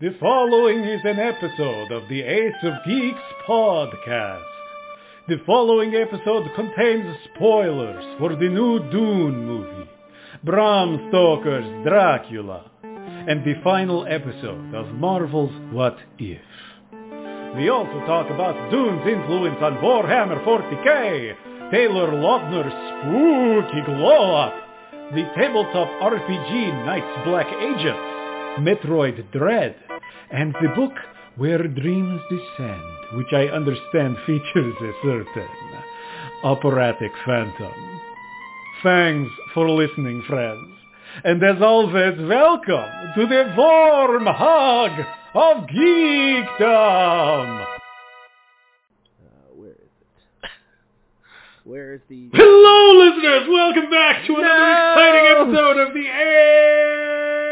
The following is an episode of the Ace of Geeks podcast. The following episode contains spoilers for the new Dune movie, Bram Stoker's Dracula, and the final episode of Marvel's What If. We also talk about Dune's influence on Warhammer 40k, Taylor Lautner's spooky glow-up, the tabletop RPG Knights Black Agents, Metroid Dread, and the book Where Dreams Descend, which I understand features a certain operatic phantom. Thanks for listening, friends. And as always, welcome to the warm hug of geekdom! Uh, where is it? Where is the... Hello, listeners! Welcome back to another No! exciting episode of the Air.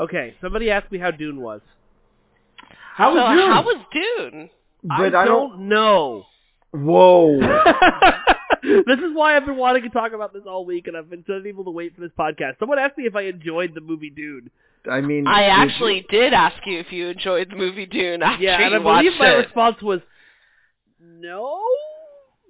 Okay, somebody asked me how Dune was. How was so you? how was Dune? But I I don't don't. know. Whoa. this is why I've been wanting to talk about this all week, and I've been so unable to wait for this podcast. Someone asked me if I enjoyed the movie Dune. I mean, I did- actually did ask you if you enjoyed the movie Dune after Yeah, and you I believe watched my it. response was no,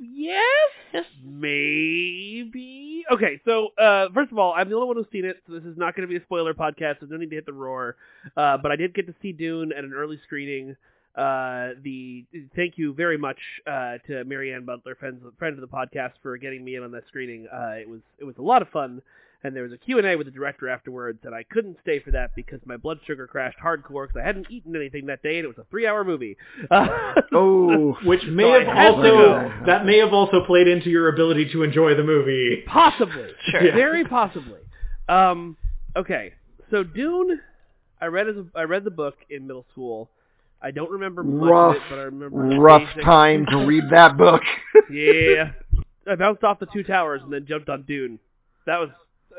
yes, maybe. Okay, so uh, first of all, I'm the only one who's seen it, so this is not going to be a spoiler podcast. So no need to hit the roar. Uh, but I did get to see Dune at an early screening. Uh, the thank you very much uh, to Marianne Butler, friend friend of the podcast, for getting me in on that screening. Uh, it was it was a lot of fun. And there was a Q&A with the director afterwards, and I couldn't stay for that because my blood sugar crashed hardcore because I hadn't eaten anything that day, and it was a three-hour movie. Uh, Oh. Which may So have also that may have also played into your ability to enjoy the movie. Possibly. Sure. Yeah. Very possibly. Um, okay. So Dune, I read as a, I read the book in middle school. I don't remember much Rough, of it, but I remember rough basic- time to read that book. Yeah. I bounced off the two towers and then jumped on Dune. That was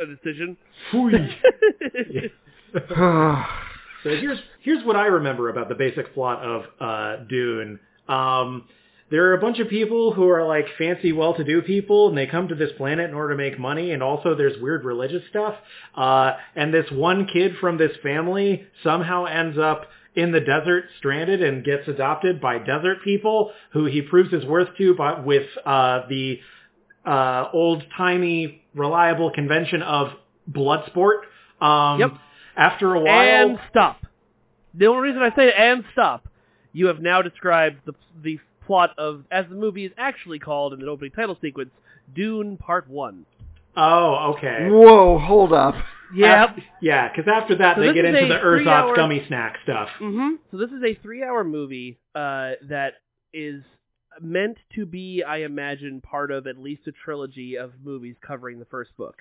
a decision. So here's here's what I remember about the basic plot of uh, Dune. Um, there are a bunch of people who are like fancy, well-to-do people, and they come to this planet in order to make money. And also, there's weird religious stuff. Uh, and this one kid from this family somehow ends up in the desert, stranded, and gets adopted by desert people, who he proves his worth to, but with uh, the uh, old-timey, reliable convention of blood sport. Um, Yep. After a while, And stop. The only reason I say and stop, you have now described the the plot of, as the movie is actually called in the opening title sequence, Dune Part 1. Oh, okay. Whoa, hold up. Yep. Af- yeah, because after that So they get into the Urzot gummy snack stuff. Mm-hmm. So this is a three-hour movie uh, that is meant to be, I imagine, part of at least a trilogy of movies covering the first book.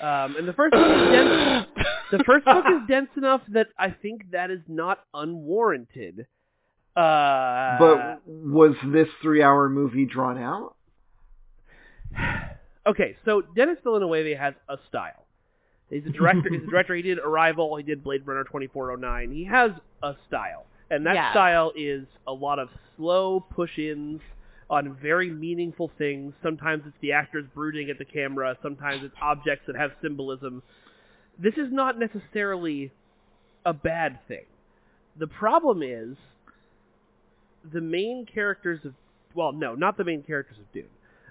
Um, and the first book is dense. The first book is dense enough that I think that is not unwarranted. Uh, But was this three-hour movie drawn out? okay, so Dennis Villeneuve has a style. He's a director. he's a director. He did Arrival. He did Blade Runner 2409. He has a style, and that Yeah. style is a lot of slow push-ins on very meaningful things. Sometimes it's the actors brooding at the camera. Sometimes it's objects that have symbolism. This is not necessarily a bad thing. The problem is the main characters of well, no, not the main characters of Dune.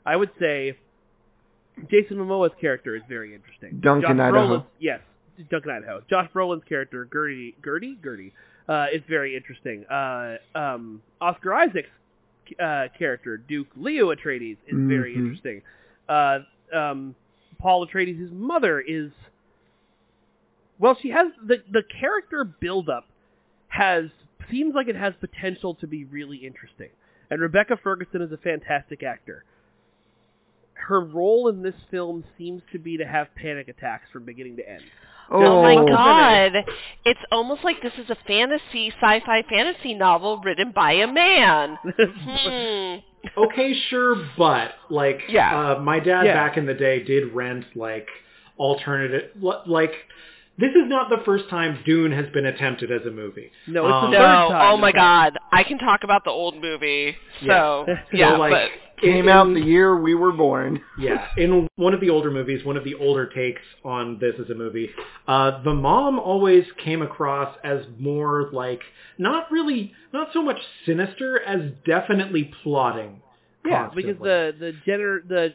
I would say Jason Momoa's character is very interesting. Duncan Josh Idaho. Brolin's- yes, Duncan Idaho. Josh Brolin's character, Gertie, Gertie, Gertie, uh, is very interesting. Uh, um, Oscar Isaac's uh, character, Duke Leto Atreides, is very Mhm. interesting. Uh, um, Paul Atreides' mother is well, she has the the character buildup has seems like it has potential to be really interesting. And Rebecca Ferguson is a fantastic actor. Her role in this film seems to be to have panic attacks from beginning to end. Oh, my Oh. god. It's almost like this is a fantasy, sci-fi fantasy novel written by a man. Hmm. okay, sure, but like, Yeah. uh, my dad Yeah. back in the day did rent like alternative, like. This is not the first time Dune has been attempted as a movie. No, it's the Um, third No, time. oh my god. I can talk about the old movie. So, Yeah. yeah, so, like, but Came out the year we were born. Yeah, in one of the older movies, one of the older takes on this as a movie, uh, the mom always came across as more like not really, not so much sinister as definitely plotting. Yeah, constantly. because the the gener the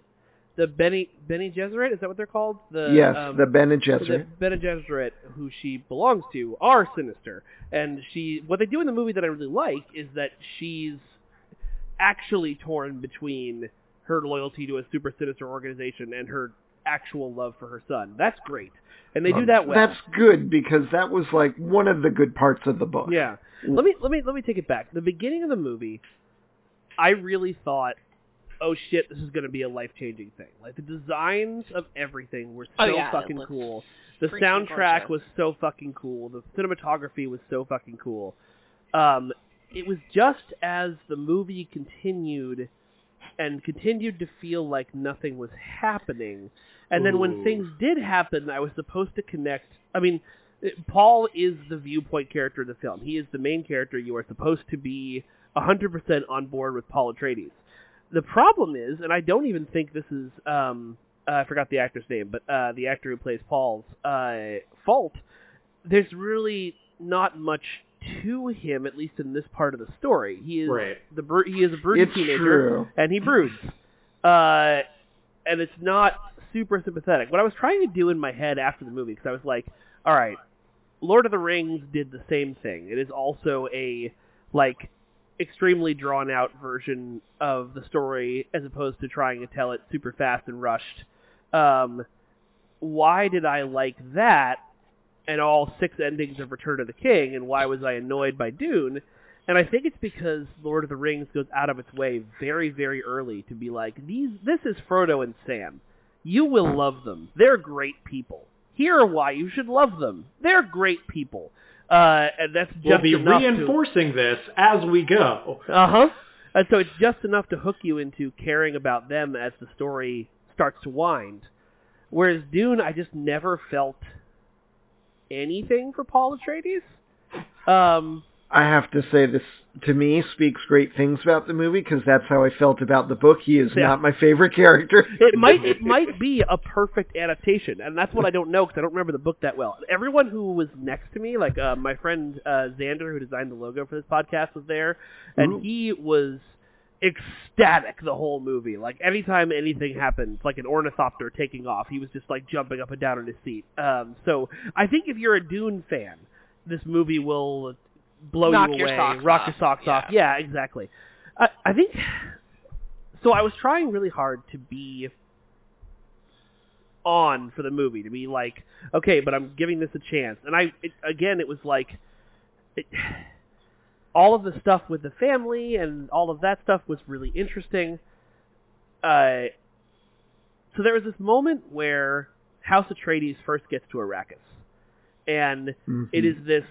the Bene Bene Gesserit is that what they're called? The yes, um, the Bene the Gesserit. Bene Gesserit, who she belongs to, are sinister. And she, what they do in the movie that I really like is that she's actually torn between her loyalty to a super sinister organization and her actual love for her son. That's great, and they do that well. That's good because that was like one of the good parts of the book. Yeah. Let me let me let me take it back. The beginning of the movie, I really thought, oh shit, this is going to be a life changing thing. Like the designs of everything were so Oh, yeah, fucking cool. The soundtrack gorgeous. was so fucking cool. The cinematography was so fucking cool. Um, it was just as the movie continued and continued to feel like nothing was happening. And then when things did happen, I was supposed to connect. I mean, Paul is the viewpoint character of the film. He is the main character. You are supposed to be 100% on board with Paul Atreides. The problem is, and I don't even think this is, um, uh, I forgot the actor's name, but uh, the actor who plays Paul's uh, fault, there's really not much to him, at least in this part of the story. He is Right. the bro- he is a broody It's teenager, true. and he broods, uh, and it's not super sympathetic. What I was trying to do in my head after the movie, because I was like, all right, Lord of the Rings did the same thing. It is also a like extremely drawn out version of the story as opposed to trying to tell it super fast and rushed. Um, why did I like that and all six endings of Return of the King, and why was I annoyed by Dune? And I think it's because Lord of the Rings goes out of its way very, very early to be like, these this is Frodo and Sam. You will love them. They're great people. Here are why you should love them. They're great people. Uh, and that's just we'll be enough to- reinforcing this as we go. uh huh. And so it's just enough to hook you into caring about them as the story starts to wind. Whereas Dune, I just never felt anything for Paul Atreides. Um, I have to say this to me speaks great things about the movie because that's how I felt about the book. He is Yeah. not my favorite character. it might it might be a perfect adaptation, and that's what I don't know because I don't remember the book that well. Everyone who was next to me, like uh, my friend uh, Xander, who designed the logo for this podcast, was there, and Ooh. he was ecstatic the whole movie. Like anytime anything happened, like an ornithopter taking off, he was just like jumping up and down in his seat. Um, so I think if you're a Dune fan, this movie will blow Knock you away, socks rock off. your socks off. Yeah. Yeah, exactly. I, I think so. I was trying really hard to be on for the movie to be like, okay, but I'm giving this a chance. And I it, again, it was like it, all of the stuff with the family and all of that stuff was really interesting. Uh, so there was this moment where House Atreides first gets to Arrakis, and Mhm. it is this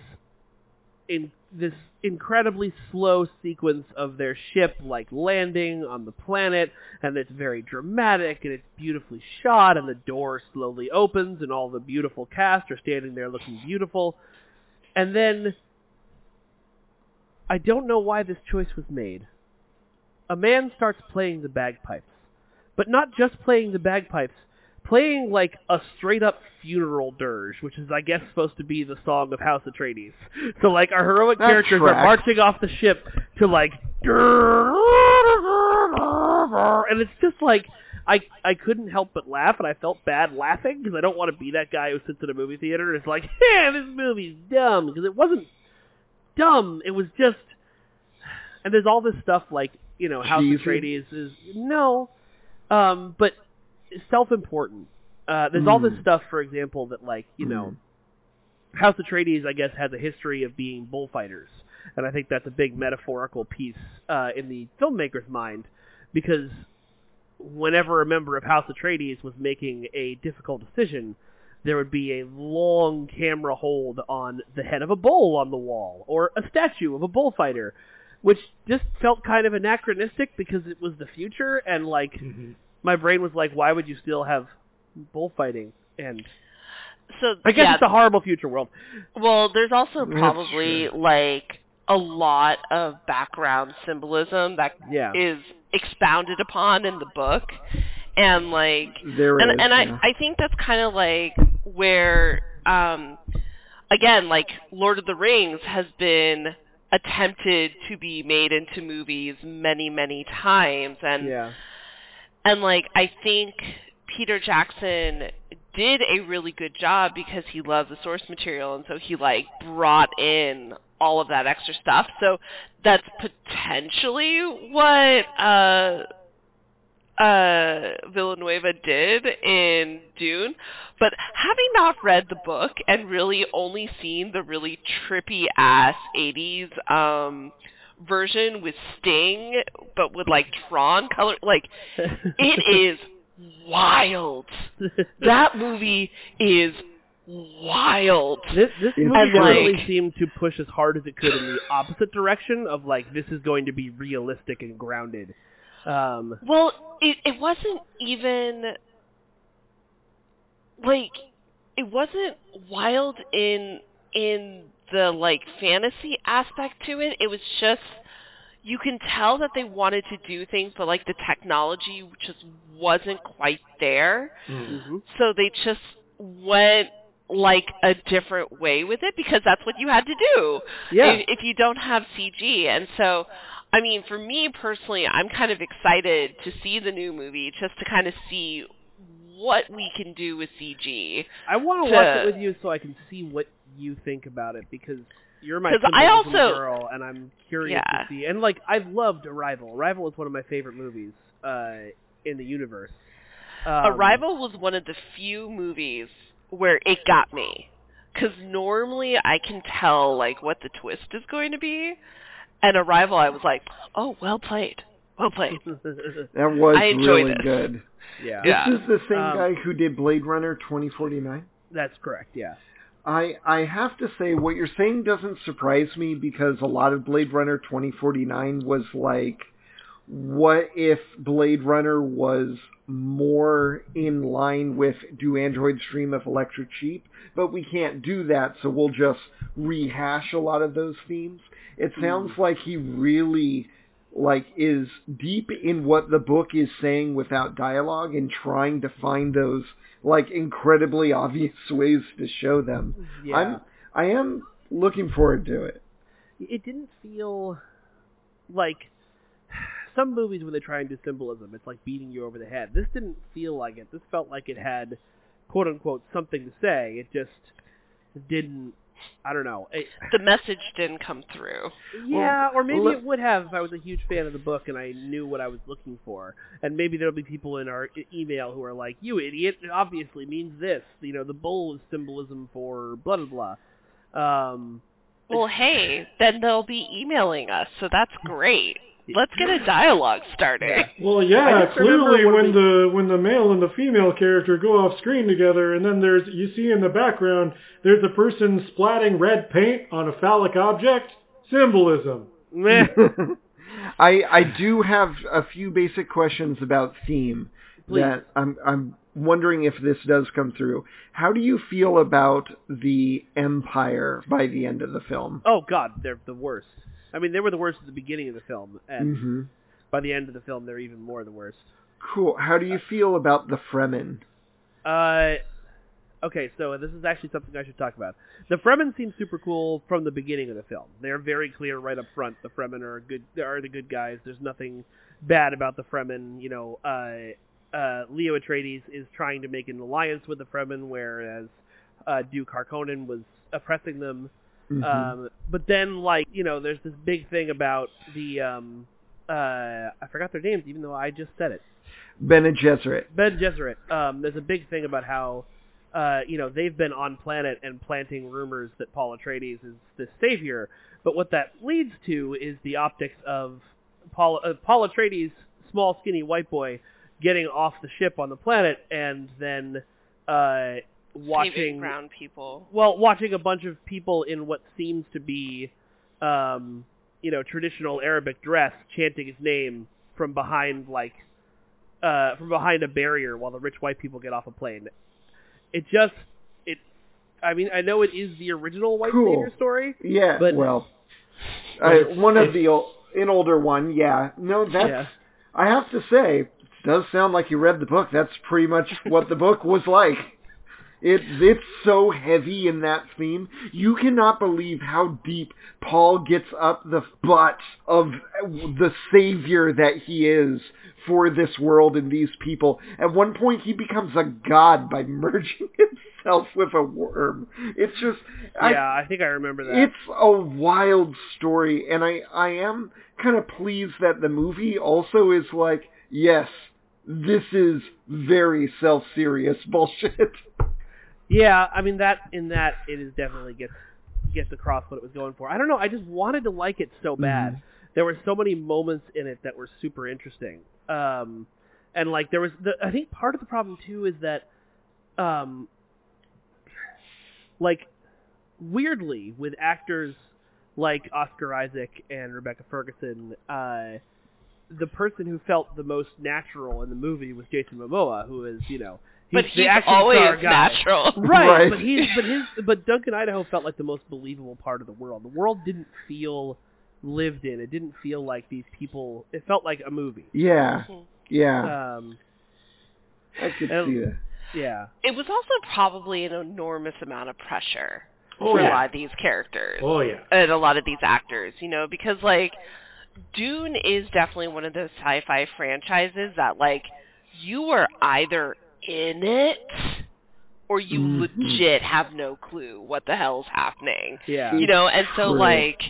in this incredibly slow sequence of their ship like landing on the planet and it's very dramatic and it's beautifully shot and the door slowly opens and all the beautiful cast are standing there looking beautiful and then I don't know why this choice was made. A man starts playing the bagpipes, but not just playing the bagpipes, playing like a straight up funeral dirge, which is I guess supposed to be the song of House Atreides. So like our heroic That characters are marching off the ship to like and it's just like I I couldn't help but laugh, and I felt bad laughing because I don't want to be that guy who sits in a movie theater and is like, "Yeah, this movie's dumb," because it wasn't dumb. It was just, and there's all this stuff like you know House Cheesy. Atreides is no, um, but self-important. Uh, there's all this Mm. stuff, for example, that like you know, House Atreides, I guess, has a history of being bullfighters, and I think that's a big metaphorical piece uh, in the filmmaker's mind because whenever a member of House Atreides was making a difficult decision, there would be a long camera hold on the head of a bull on the wall or a statue of a bullfighter, which just felt kind of anachronistic because it was the future and like Mm-hmm. My brain was like, why would you still have bullfighting? And So I guess yeah, it's a horrible future world. Well, there's also probably like a lot of background symbolism that is Yeah. expounded upon in the book, and like, There and is, and yeah. I I think that's kind of like where um again like Lord of the Rings has been attempted to be made into movies many many times and Yeah. And like I think Peter Jackson did a really good job because he loved the source material and so he like brought in all of that extra stuff. So that's potentially what uh uh Villanueva did in Dune. But having not read the book and really only seen the really trippy ass 80s um version with Sting but with like Tron color like it is wild. That movie is wild. This this And movie definitely like- seemed to push as hard as it could in the opposite direction of like this is going to be realistic and grounded. Um, Well, it it wasn't even like it wasn't wild in in the like fantasy aspect to it. It was just you can tell that they wanted to do things, but like the technology just wasn't quite there. mhm. So they just went like a different way with it because that's what you had to do Yeah. if, if you don't have CG. And so, I mean, for me personally, I'm kind of excited to see the new movie just to kind of see what we can do with CG. I want to- watch it with you so I can see what you think about it because you're my I symbolism also- girl, and I'm curious Yeah. to see. And like, I've loved Arrival. Arrival is one of my favorite movies uh, in the universe. Um, Arrival was one of the few movies where it got me. Because normally I can tell like what the twist is going to be, and Arrival I was like, oh, well played, well played. That was I enjoy really this. good. yeah, Yeah. This is the same Um, guy who did Blade Runner 2049. that's correct. Yeah. I I have to say what you're saying doesn't surprise me because a lot of Blade Runner 2049 was like what if Blade Runner was more in line with do androids dream of electric sheep but we can't do that so we'll just rehash a lot of those themes. It hmm. sounds like he really like is deep in what the book is saying without dialogue and trying to find those like incredibly obvious ways to show them Yeah. I'm I am looking forward to it. it didn't feel like some movies when they try and do symbolism, it's like beating you over the head. This didn't feel like it. This felt like it had quote unquote something to say. It just didn't. I don't know. It, the message didn't come through. yeah, or maybe let- it would have if I was a huge fan of the book and I knew what I was looking for. And maybe there'll be people in our email who are like, "You idiot! It obviously means this. You know, the bull is symbolism for blah blah blah." Um, Well, hey, then they'll be emailing us, so that's great. Let's get a dialogue started. Well, yeah, just remember clearly when when we- the when the male and the female character go off screen together, and then there's you see in the background there's a person splatting red paint on a phallic object. Symbolism. meh. I I do have a few basic questions about theme Please. that I'm I'm wondering if this does come through. How do you feel about the Empire by the end of the film? Oh God, they're the worst. I mean, they were the worst at the beginning of the film, and hmm by the end of the film, they're even more the worst. Cool. How do you feel about the Fremen? Uh, okay, so this is actually something I should talk about. The Fremen seem super cool from the beginning of the film. They're very clear right up front. The Fremen are good. They are the good guys. There's nothing bad about the Fremen. You know, uh, uh, Leto Atreides is trying to make an alliance with the Fremen, whereas uh, Duke Harkonnen was oppressing them. Mhm. Um, but then, like, you know, there's this big thing about the, um, uh, I forgot their names, even though I just said it. Bene Gesserit. Ben Gesserit. Um, there's a big thing about how, uh, you know, they've been on planet and planting rumors that Paul Atreides is the savior. But what that leads to is the optics of Paul, uh, Paul Atreides, small, skinny white boy, getting off the ship on the planet and then uh, watching brown people. well, watching a bunch of people in what seems to be, um, you know, traditional Arabic dress chanting his name from behind, like, uh, from behind a barrier while the rich white people get off a plane. It just, it, I mean, I know it is the original white Cool. savior story. Yeah, But- well, uh, one of the ol- an older one. Yeah, no, that's. Yeah. I have to say, it does sound like you read the book. That's pretty much what the book was like. It it's so heavy in that theme. You cannot believe how deep Paul gets up the butt of the savior that he is for this world and these people. At one point, he becomes a god by merging himself with a worm. It's just, I, yeah, I think I remember that. it's a wild story, and I I am kind of pleased that the movie also is like, yes, this is very self-serious bullshit. Yeah, I mean that in that it is definitely gets gets across what it was going for. I don't know. I just wanted to like it so bad. There were so many moments in it that were super interesting. Um, and like there was, the, I think part of the problem too is that, um, like weirdly with actors like Oscar Isaac and Rebecca Ferguson, uh, the person who felt the most natural in the movie was Jason Momoa, who is you know he's but he's action always star guy. natural. Right, Right. but he's but his but Duncan Idaho felt like the most believable part of the world. The world didn't feel lived in. It didn't feel like these people. It felt like a movie. Yeah, yeah, Um, I could and- see that. yeah, It was also probably an enormous amount of pressure Oh, for a lot of these characters Oh yeah. and a lot of these actors, you know, because like Dune is definitely one of those sci-fi franchises that like you are either in it or you Mhm. legit have no clue what the hell's happening. yeah. You know, and so like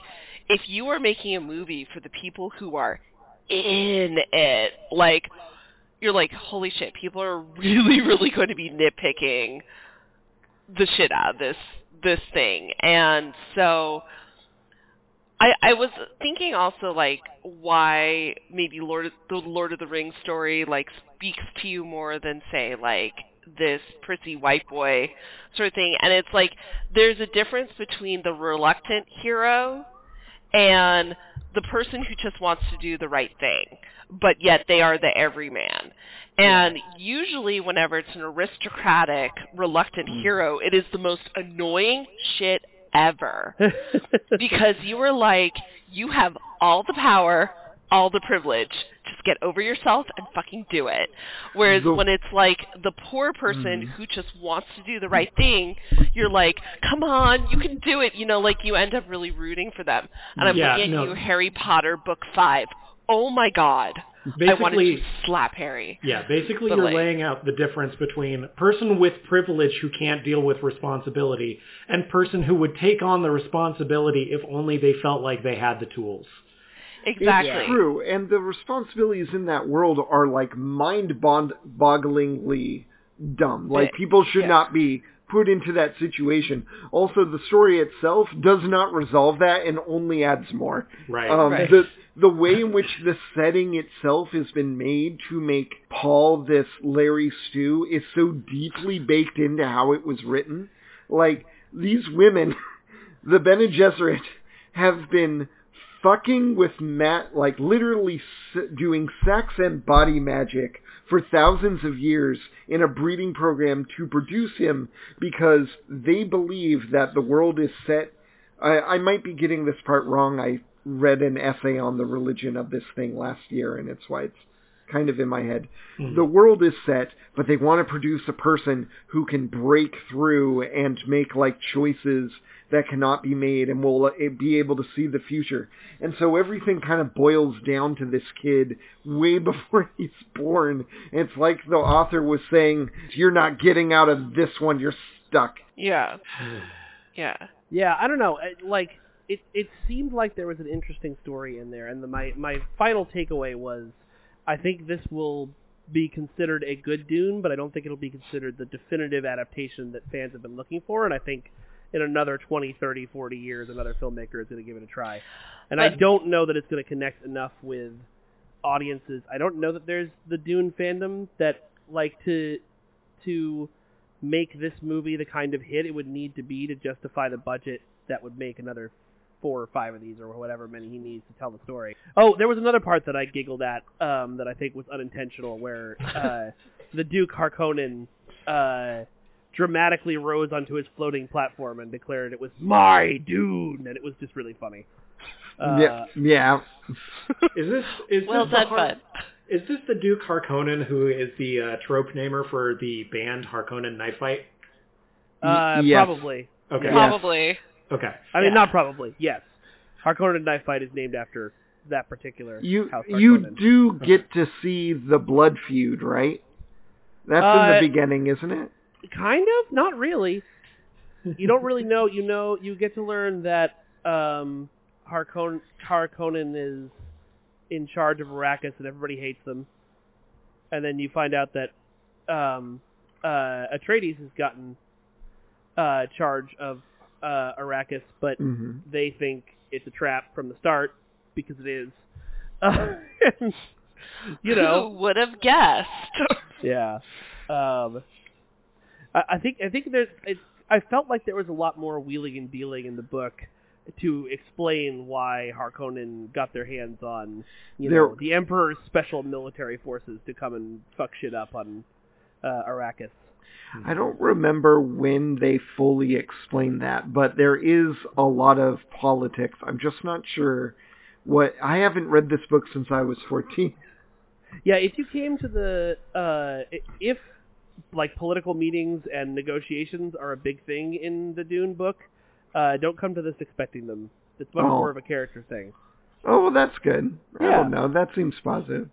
if you are making a movie for the people who are in it, like you're like, holy shit, people are really, really going to be nitpicking the shit out of this this thing. And so I I was thinking also like why maybe Lord the Lord of the Rings story like speaks to you more than say like this prissy white boy sort of thing. And it's like there's a difference between the reluctant hero and the person who just wants to do the right thing, but yet they are the everyman. And usually whenever it's an aristocratic, reluctant mm. hero, it is the most annoying shit ever. because you are like, you have all the power, all the privilege. Just get over yourself and fucking do it. Whereas The- when it's like the poor person mm. who just wants to do the right thing, you're like, come on, you can do it. You know, like you end up really rooting for them. And I'm Yeah, looking at no. you, Harry Potter book five. Oh my god. I wanted to slap Harry. yeah, basically But, you're like- laying out the difference between person with privilege who can't deal with responsibility and person who would take on the responsibility if only they felt like they had the tools. Exactly. It's true, and the responsibilities in that world are like mind-bogglingly dumb. Like But- people should yeah. not be put into that situation. Also, the story itself does not resolve that and only adds more. Right. Um, Right. The the way in which the setting itself has been made to make Paul this Larry Stew is so deeply baked into how it was written. Like these women, the Bene Gesserit, have been fucking with Matt, like literally doing sex and body magic for thousands of years in a breeding program to produce him because they believe that the world is set. I, I might be getting this part wrong. I read an essay on the religion of this thing last year, and it's why it's kind of in my head. The world is set, but they want to produce a person who can break through and make like choices that cannot be made and will uh, be able to see the future. And so everything kind of boils down to this kid way before he's born. It's like the author was saying, you're not getting out of this one, you're stuck. Yeah. Yeah. Yeah, I don't know. Like it, it seemed like there was an interesting story in there, and the, my my final takeaway was, I think this will be considered a good Dune, but I don't think it'll be considered the definitive adaptation that fans have been looking for. And I think in another 20, 30, 40 years, another filmmaker is going to give it a try. And I don't know that it's going to connect enough with audiences. I don't know that there's the Dune fandom that like to to make this movie the kind of hit it would need to be to justify the budget that would make another four or five of these or whatever many he needs to tell the story. Oh, there was another part that I giggled at um, that I think was unintentional, where uh, the Duke Harkonnen uh, dramatically rose onto his floating platform and declared it was my Dune, and it was just really funny. Uh, yeah, yeah. Is this is Well this the done, Har- Is this the Duke Harkonnen who is the uh, trope namer for the band Harkonnen Knife Fight? uh, yes. Probably. Okay. Yeah. Probably. Okay. I mean, Yeah. not probably. Yes, Harkonnen Knife Fight is named after that particular You House you Harkonnen. do get to see the blood feud, right? That's in Uh, the beginning, isn't it? Kind of, not really. You don't really know. You know, you get to learn that um, Harkonnen, Harkonnen is in charge of Arrakis, and everybody hates them. And then you find out that um, uh, Atreides has gotten uh, charge of uh, Arrakis, but hmm they think it's a trap from the start because it is. Uh, you know, Who would have guessed? yeah. Um, I, I think I think there's. It, I felt like there was a lot more wheeling and dealing in the book to explain why Harkonnen got their hands on, you There- know, the Emperor's special military forces to come and fuck shit up on uh, Arrakis. I don't remember when they fully explained that, but there is a lot of politics. I'm just not sure what. I haven't read this book since I was 14. Yeah, if you came to the uh, if like political meetings and negotiations are a big thing in the Dune book, uh, don't come to this expecting them. It's much Oh. more of a character thing. Oh, well, that's good. I Yeah. don't know. That seems positive.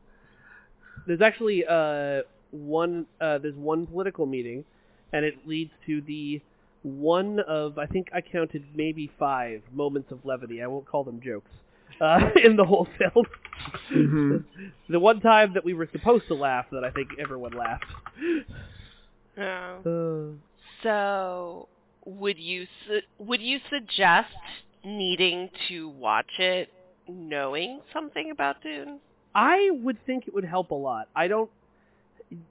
There's actually uh, one uh, there's one political meeting, and it leads to the one of I think I counted maybe five moments of levity. I won't call them jokes uh, in the whole film. Mhm. the one time that we were supposed to laugh that I think everyone laughed. Oh. Uh, So, would you su- would you suggest needing to watch it knowing something about Dune? I would think it would help a lot. I don't.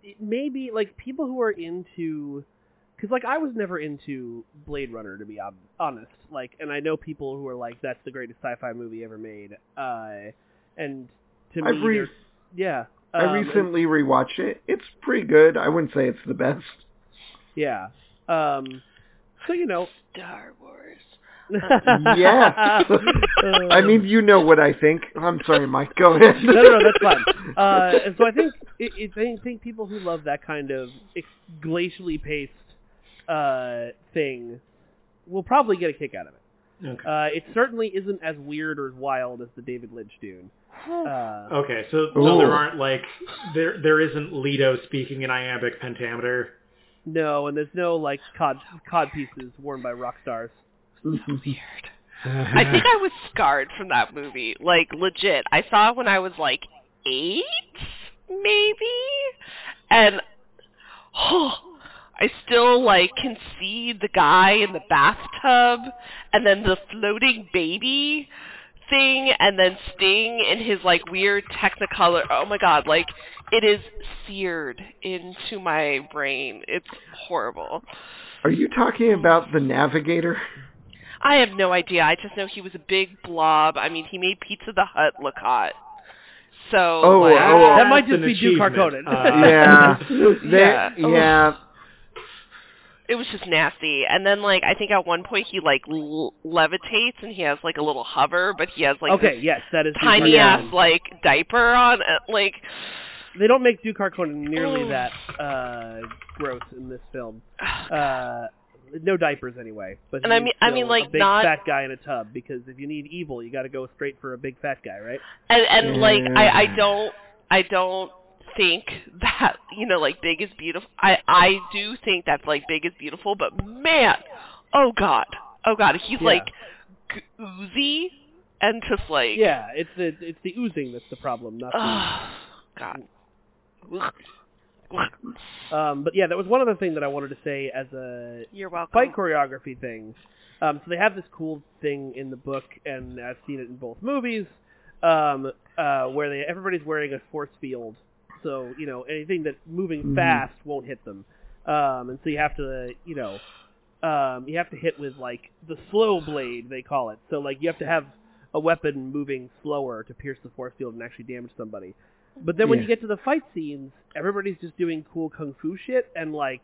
It maybe like people who are into, because like I was never into Blade Runner to be ob- honest. Like, and I know people who are like, that's the greatest sci-fi movie ever made. Uh, and to I've me, re- there's- yeah. I um, and- recently rewatched it. It's pretty good. I wouldn't say it's the best. yeah. Um. So you know. Star Wars. Yeah. I mean, you know what I think. I'm sorry, Mike. Go ahead. no, no, no, that's fine. Uh, and so I think it, it, I think people who love that kind of ex- glacially paced uh, thing will probably get a kick out of it. Okay. Uh, it certainly isn't as weird or as wild as the David Lynch Dune. Uh, Okay, so so there aren't like there there isn't Leto speaking in iambic pentameter. no, and there's no like cod cod pieces worn by rock stars. Weird. I think I was scarred from that movie. Like legit. I saw it when I was like eight, maybe, and oh, I still like can see the guy in the bathtub, and then the floating baby thing, and then Sting in his like weird Technicolor. Oh my god! Like it is seared into my brain. It's horrible. Are you talking about the Navigator? I have no idea. I just know he was a big blob. I mean, he made Pizza the Hut look hot. So, Oh, like, oh, that might just be Duke achievement. Harkonnen. Uh, Yeah. Yeah. They- yeah. it was just nasty. And then, like, I think at one point he like l- levitates and he has like a little hover, but he has like okay, yes, that is tiny ass like diaper on. uh, Like, They don't make Duke Harkonnen nearly Oh. that uh, gross in this film. Uh, no diapers anyway. But And I mean- I mean, like, a big not- fat guy in a tub because if you need evil, you got to go straight for a big fat guy, right? and and like I I don't I don't think that you know like big is beautiful. I I do think that like big is beautiful, but man, oh god, oh god, he's Yeah. like oozy and just like Yeah, it's the it's the oozing that's the problem, not the oh god. Um, but yeah, that was one other thing that I wanted to say as a You're welcome. fight choreography thing. Um, so they have this cool thing in the book, and I've seen it in both movies, um, uh, where they everybody's wearing a force field. So you know anything that's moving Mhm. fast won't hit them, um, and so you have to you know um, you have to hit with like the slow blade they call it. So like you have to have a weapon moving slower to pierce the force field and actually damage somebody. But then when Yeah. you get to the fight scenes, everybody's just doing cool kung fu shit, and like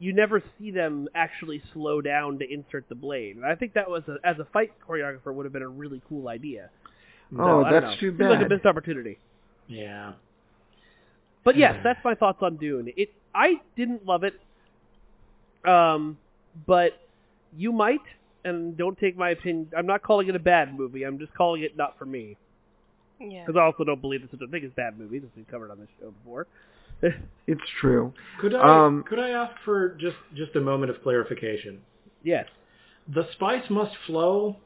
you never see them actually slow down to insert the blade. And I think that was a, as a fight choreographer would have been a really cool idea. Oh, So, I don't that's know. too Seems like a missed opportunity. Yeah. But yes, that's my thoughts on Dune. It I didn't love it, um, but you might, and don't take my opinion. I'm not calling it a bad movie. I'm just calling it not for me Yeah. because I also don't believe there's such a thing as bad movies, as we've covered on this show before. It's true. Could I Um, could I ask for just just a moment of clarification? yes. The spice must flow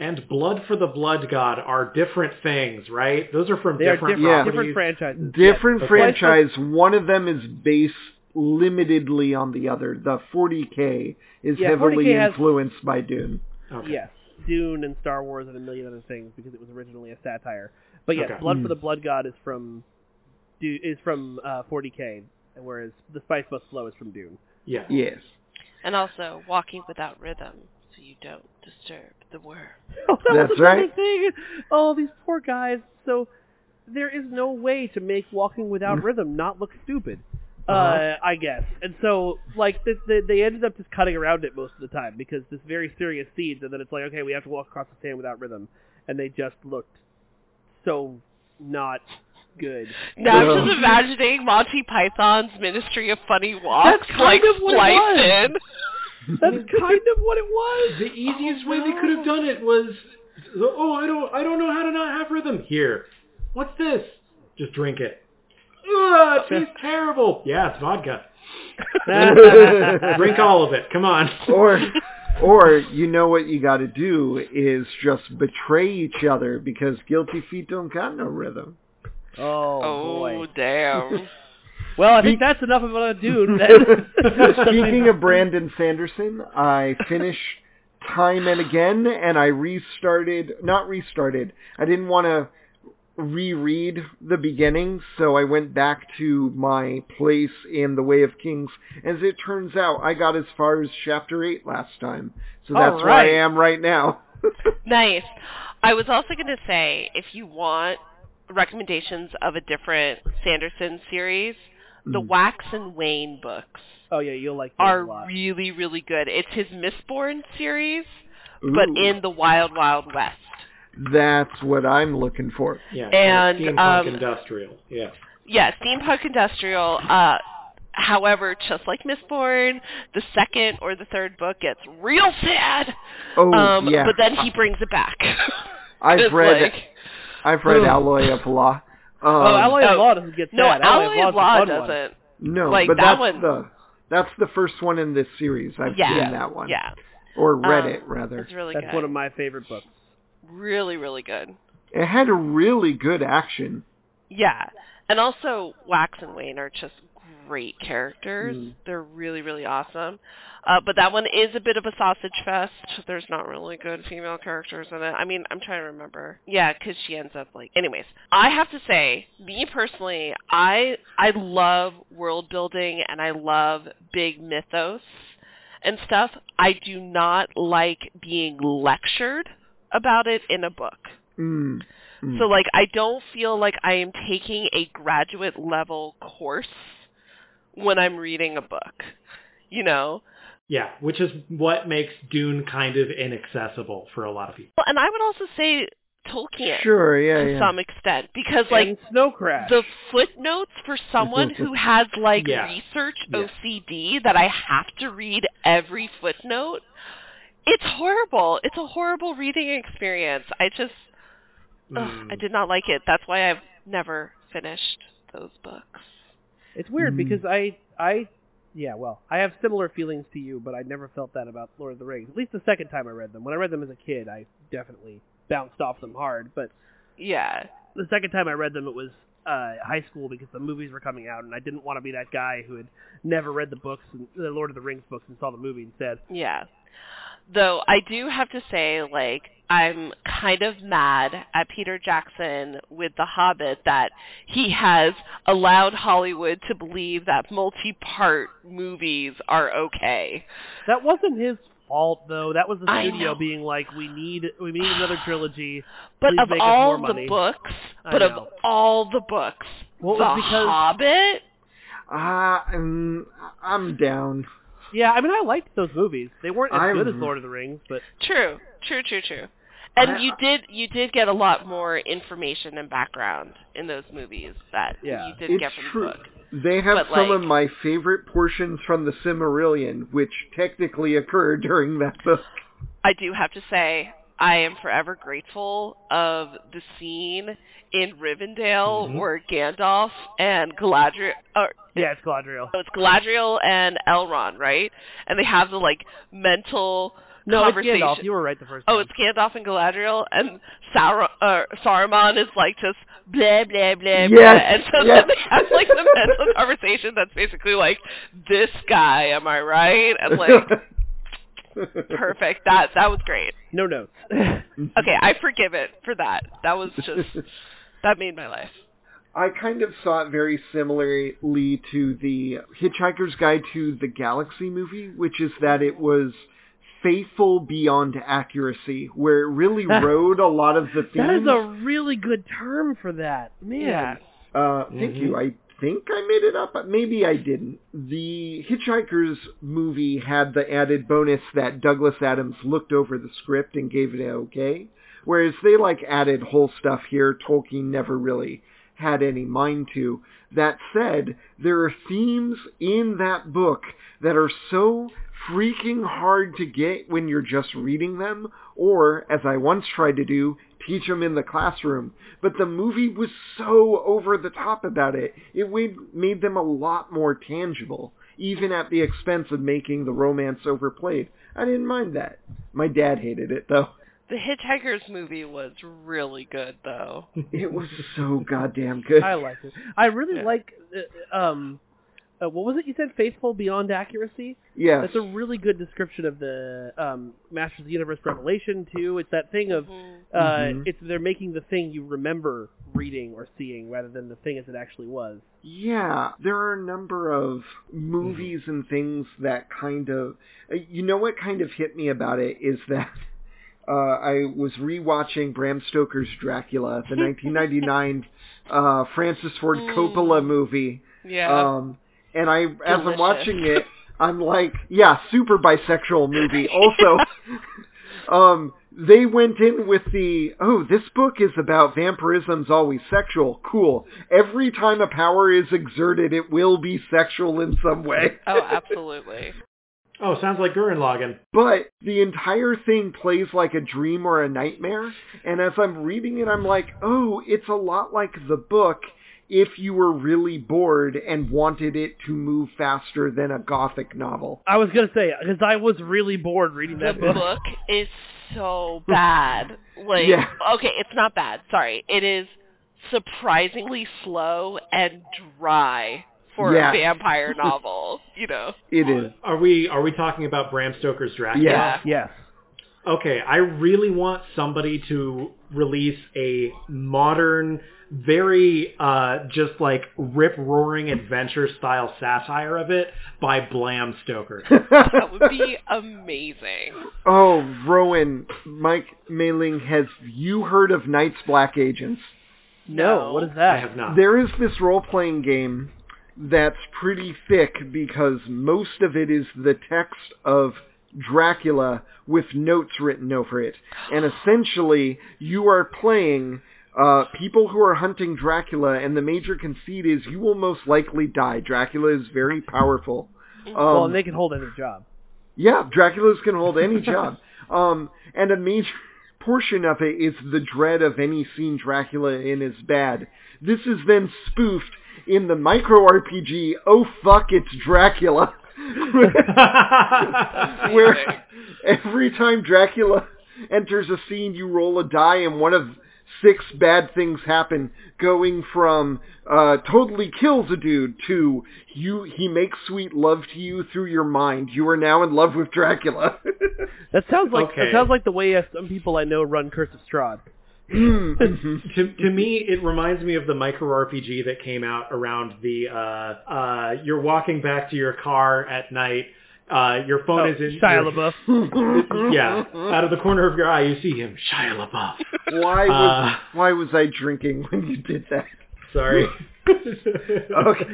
and blood for the blood god are different things, right? Those are from They are different different, Yeah. different franchises. Different Yes. franchise. One of them is based limitedly on the other. The 40k is Yeah, heavily 40K has- influenced by Dune. Okay. Yes, Dune and Star Wars and a million other things because it was originally a satire. But yes, Okay. Blood Mm. for the Blood God is from Du- is from uh, 40k, whereas The Spice Must Flow is from Dune. Yeah. Yes. And also walking without rhythm so you don't disturb the worm. Oh, that That's was another right. thing. Oh, these poor guys. So there is no way to make walking without rhythm not look stupid. uh Uh-huh. I guess. And so, like, the, the, they ended up just cutting around it most of the time because this very serious scenes, and then it's like, okay, we have to walk across the sand without rhythm, and they just looked so not good. Now I'm just um, imagining Monty Python's Ministry of Funny Walks That's kind like of what it spliced was. in. That's kind of what it was. The easiest Oh, way they could have done it was, oh, I don't, I don't know how to not have rhythm. Here, what's this? Just drink it. Ugh, it tastes terrible. Yeah, it's vodka. Drink all of it. Come on. or or you know what you got to do is just betray each other because guilty feet don't got no rhythm. Oh, Oh, boy. damn. Well, I think that's enough of a dude. Speaking of Brandon Sanderson, I finished time and again, and I restarted. Not restarted. I didn't want to reread the beginning, so I went back to my place in the Way of Kings. As it turns out, I got as far as chapter eight last time, so All that's where I am right now. Nice. I was also going to say, if you want recommendations of a different Sanderson series, the Mm. Wax and Wayne books oh yeah, you'll like those a are lot. really, really good. It's his Mistborn series, but in the Wild, Wild West. That's what I'm looking for. Yeah. And, steampunk um, industrial. Yeah. Yeah, steampunk industrial. Uh, however, just like Mistborn, the second or the third book gets real sad. Oh um, yeah, But then he brings it back. I've read like- I've read Ugh. Alloy of Law. Um, oh, Alloy oh, of Law doesn't get sad. no, sad. Alloy Law's of the Law doesn't. No, Like, but that that's one- the that's the first one in this series. I've Yeah, seen that one. Yeah, Or read Um, it rather. it's really That's good. one of my favorite books. Really, really good. It had a really good action. Yeah, and also Wax and Wayne are just great characters. Mm. They're really, really awesome. Uh, but that one is a bit of a sausage fest. There's not really good female characters in it. I mean, I'm trying to remember. Yeah, because she ends up like. Anyways, I have to say, me personally, I I love world building and I love big mythos and stuff. I do not like being lectured about it in a book. Mm. Mm. So like I don't feel like I am taking a graduate level course when I'm reading a book. You know? Yeah, which is what makes Dune kind of inaccessible for a lot of people. Well, and I would also say Tolkien sure, yeah, to yeah. some extent because like and Snow Crash. the footnotes for someone who has like Yeah. research OCD that I have to read every footnote. It's horrible. It's a horrible reading experience. I just ugh, Mm. I did not like it. That's why I've never finished those books. It's weird Mm. because I I Yeah, well, I have similar feelings to you, but I never felt that about Lord of the Rings. At least the second time I read them. When I read them as a kid, I definitely bounced off them hard. But Yeah. the second time I read them, it was uh, high school because the movies were coming out, and I didn't want to be that guy who had never read the books, and, the Lord of the Rings books, and saw the movie and said, Yeah. Though I do have to say, like, I'm kind of mad at Peter Jackson with The Hobbit that he has allowed Hollywood to believe that multi-part movies are okay. That wasn't his fault, though. That was the studio being like, "We need, we need another trilogy." But Please of make all more the books, I but of all the books, Well, The because- Hobbit. Ah, um, I'm down. Yeah, I mean, I liked those movies. They weren't as I'm- good as Lord of the Rings, but True, true, true, true. And I- you did you did get a lot more information and background in those movies that Yeah. you didn't It's get from true. the book. They have But, some of my favorite portions from the Silmarillion, which technically occur during that book. I do have to say, I am forever grateful of the scene in Rivendell Mm-hmm. where Gandalf and Galadriel, or yeah, it's Galadriel. so it's Galadriel and Elrond, right? And they have the like mental No, it's conversation. Gandalf. You were right the first time. Oh, it's Gandalf and Galadriel, and Sauron, uh, Saruman is like just blah blah blah blah, and so yes. then they have like the mental conversation that's basically like, "This guy, am I right?" And like, perfect. That that was great. no notes. Okay, I forgive it for that. That was just that made my life. I kind of saw it very similarly to the Hitchhiker's Guide to the Galaxy movie, which is that it was faithful beyond accuracy, where it really rode a lot of the themes. that is a really good term for that, man. Yeah. Uh, thank you. I think I made it up, but maybe I didn't. The Hitchhiker's movie had the added bonus that Douglas Adams looked over the script and gave it an okay, whereas they like added whole stuff here Tolkien never really had any mind to. That said, there are themes in that book that are so freaking hard to get when you're just reading them, or, as I once tried to do, teach them in the classroom. But the movie was so over the top about it. It made, made them a lot more tangible, even at the expense of making the romance overplayed. I didn't mind that. My dad hated it, though. The Hitchhiker's movie was really good, though. It was so goddamn good. I like it. I really Yeah. like. Uh, um, uh, what was it you said? Faithful beyond accuracy. Yeah, That's a really good description of the um, Masters of the Universe revelation too. It's that thing of Mhm. uh, Mhm. it's they're making the thing you remember reading or seeing rather than the thing as it actually was. Yeah, there are a number of movies and things that kind of, uh, you know what kind of hit me about it is that uh, I was rewatching Bram Stoker's Dracula, the 1999 uh, Francis Ford Coppola movie, Yeah. um, and I, as I'm watching it, I'm like, yeah, super bisexual movie. Also, um, they went in with the, oh, this book is about vampirism's always sexual. Cool. Every time a power is exerted, it will be sexual in some way. oh, absolutely. Oh, sounds like Gurren Lagann. But the entire thing plays like a dream or a nightmare. And as I'm reading it, I'm like, oh, it's a lot like the book if you were really bored and wanted it to move faster than a gothic novel. I was gonna say because I was really bored reading The that book. book is so bad. Like, Yeah. okay, it's not bad. Sorry, it is surprisingly slow and dry for Yeah. a vampire novel. You know. It is. Are we are we talking about Bram Stoker's Dracula? Yeah. Yes. Okay, I really want somebody to release a modern, very uh, just like rip roaring adventure style satire of it by Blam Stoker. That would be amazing. oh, Rowan, Mike Mae Linh, has you heard of Night's Black Agents? No. No. What is that? I have not. There is this role-playing game that's pretty thick because most of it is the text of Dracula with notes written over it. And essentially, you are playing uh, people who are hunting Dracula, and the major conceit is you will most likely die. Dracula is very powerful. Um, well, and they can hold any job. yeah, Draculas can hold any job. Um, and a major portion of it is the dread of any scene Dracula in is bad. This is then spoofed in the micro RPG, oh fuck, it's Dracula. where every time Dracula enters a scene, you roll a die, and one of six bad things happen, going from uh, totally kills a dude to you he makes sweet love to you through your mind. You are now in love with Dracula. That sounds like Okay. that sounds like the way uh, some people I know run Curse of Strahd. Mm, mhm. to to me, it reminds me of the micro RPG that came out around the uh, uh, you're walking back to your car at night. Uh, your phone Oh, is in Shia your- LaBeouf. yeah, out of the corner of your eye, you see him, Shia LaBeouf. Why was Uh, why was I drinking when you did that? Sorry. Okay.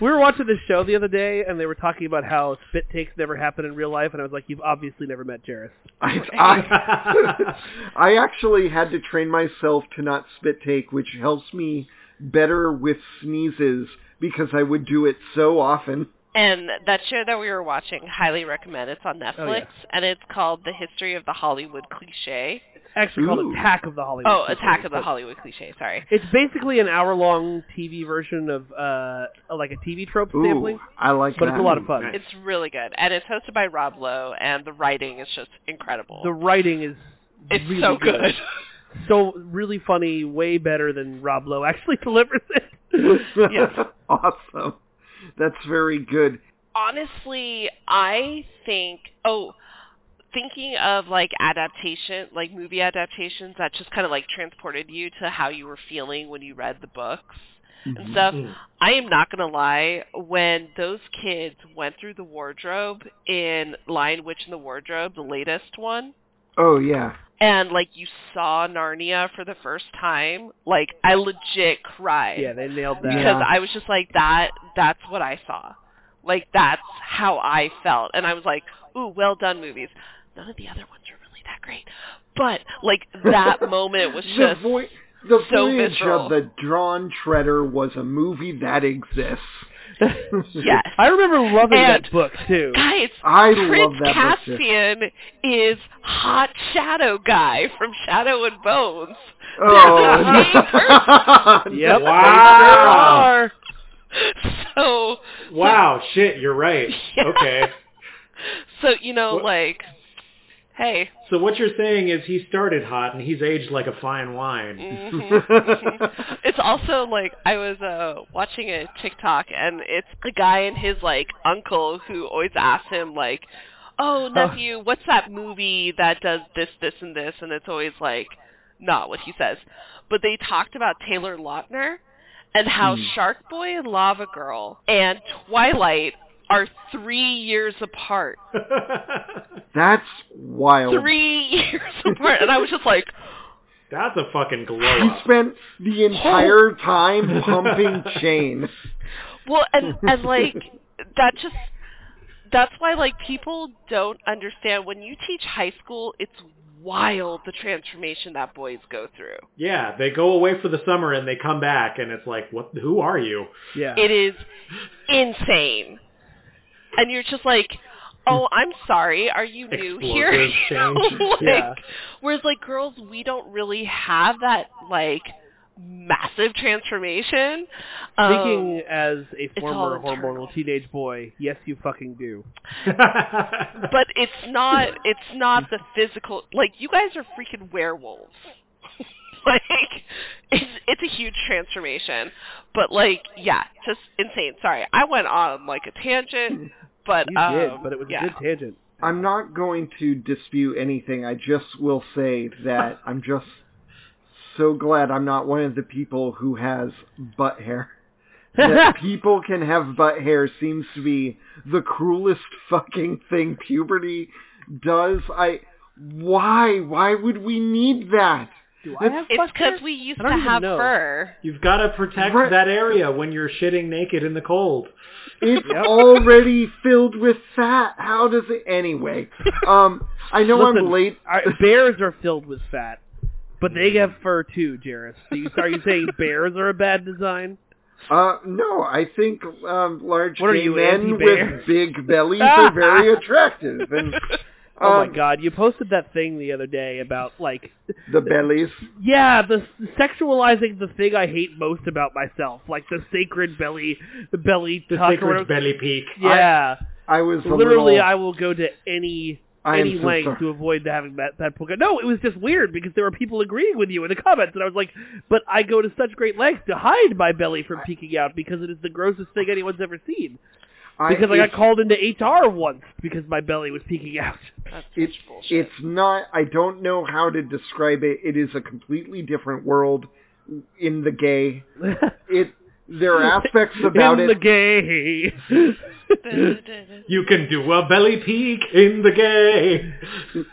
We were watching this show the other day, and they were talking about how spit takes never happen in real life, and I was like, "You've obviously never met Jarys." I, I, I actually had to train myself to not spit take, which helps me better with sneezes because I would do it so often. And that show that we were watching, highly recommend. It's on Netflix, Oh, yeah. and it's called The History of the Hollywood Cliche. It's Actually called Attack of the Hollywood. Oh, Cliches, Attack of the Hollywood Cliche. Sorry. It's basically an hour-long TV version of uh, like a TV trope Ooh, sampling, I like but that. it's a lot of fun. It's really good, and it's hosted by Rob Lowe, and the writing is just incredible. The writing is it's really so good. so really funny, way better than Rob Lowe actually delivers it. Yes. awesome. That's very good. honestly, I think oh, thinking of like adaptation, like movie adaptations that just kind of like transported you to how you were feeling when you read the books and stuff. Mm. I am not gonna lie, when those kids went through the wardrobe in Lion Witch in the Wardrobe, the latest one, Oh yeah. and like you saw Narnia for the first time, like I legit cried yeah, they nailed that. because Yeah. I was just like that. That's what I saw. Like that's how I felt, and I was like, "Ooh, well done, movies." None of the other ones were really that great, but like that moment was the just vo- the so voyage visceral. of the drawn treader was a movie that exists. yes. I remember loving And- that book too. Guys, I Prince love that book. too. Caspian is hot shadow guy from Shadow and Bones. Oh. Yep. Wow. So Wow, shit, you're right. Yeah. Okay. so you know, What- like, hey, So what you're saying is he started hot and he's aged like a fine wine. mhm. it's also like I was uh watching a TikTok and it's a guy and his like uncle who always asks him like, "Oh nephew, what's that movie that does this, this, and this?" And it's always like not what he says. But they talked about Taylor Lautner and how Shark Boy and Lava Girl and Twilight are three years apart. That's wild. Three years apart, and I was just like, That's a fucking glow He spent the entire time pumping chain. Well, and and like that just that's why like people don't understand when you teach high school, it's wild the transformation that boys go through. Yeah, they go away for the summer and they come back and it's like, what? Who are you? Yeah. It is insane. And you're just like, "Oh, I'm sorry. Are you new here?" Explosive like, Yeah. Whereas like girls, we don't really have that like massive transformation. Speaking Um, as a former hormonal teenage boy, yes, you fucking do. but it's not it's not the physical like you guys are freaking werewolves like it's it's a huge transformation but like yeah just insane sorry i went on like a tangent but You um, did, but it was yeah. a good tangent. I'm not going to dispute anything. I just will say that I'm just so glad I'm not one of the people who has butt hair. that people can have butt hair seems to be the cruelest fucking thing puberty does. I why why would we need that? Do I have it's because we used to have know. fur You've got to protect Right. that area when you're shitting naked in the cold. It's Yep. already filled with fat. How does it anyway? Um I know Listen, I'm late. I- bears are filled with fat, but they have fur too, Jarys. So you, are you saying bears are a bad design? Uh, no, I think um, large What are you, men anti-bear? with big bellies are very attractive, and Oh um, my god, you posted that thing the other day about like the bellies. yeah, the sexualizing the thing I hate most about myself, like the sacred belly the belly The tuck sacred whatever. belly peak. Yeah. I was Literally, little, I will go to any I any so length sorry. to avoid having that that book. No, it was just weird because there were people agreeing with you in the comments, and I was like, but I go to such great lengths to hide my belly from peeking out because it is the grossest thing anyone's ever seen. Because I, got it's- called into HR once because my belly was peeking out. It's bullshit. it's not. I don't know how to describe it. It is a completely different world in the gay. It there are aspects about in it. the gay. You can do a belly peek in the gay.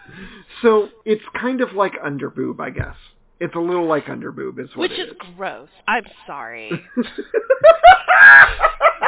So it's kind of like underboob, I guess. It's a little like underboob, is what Which it is gross. I'm sorry.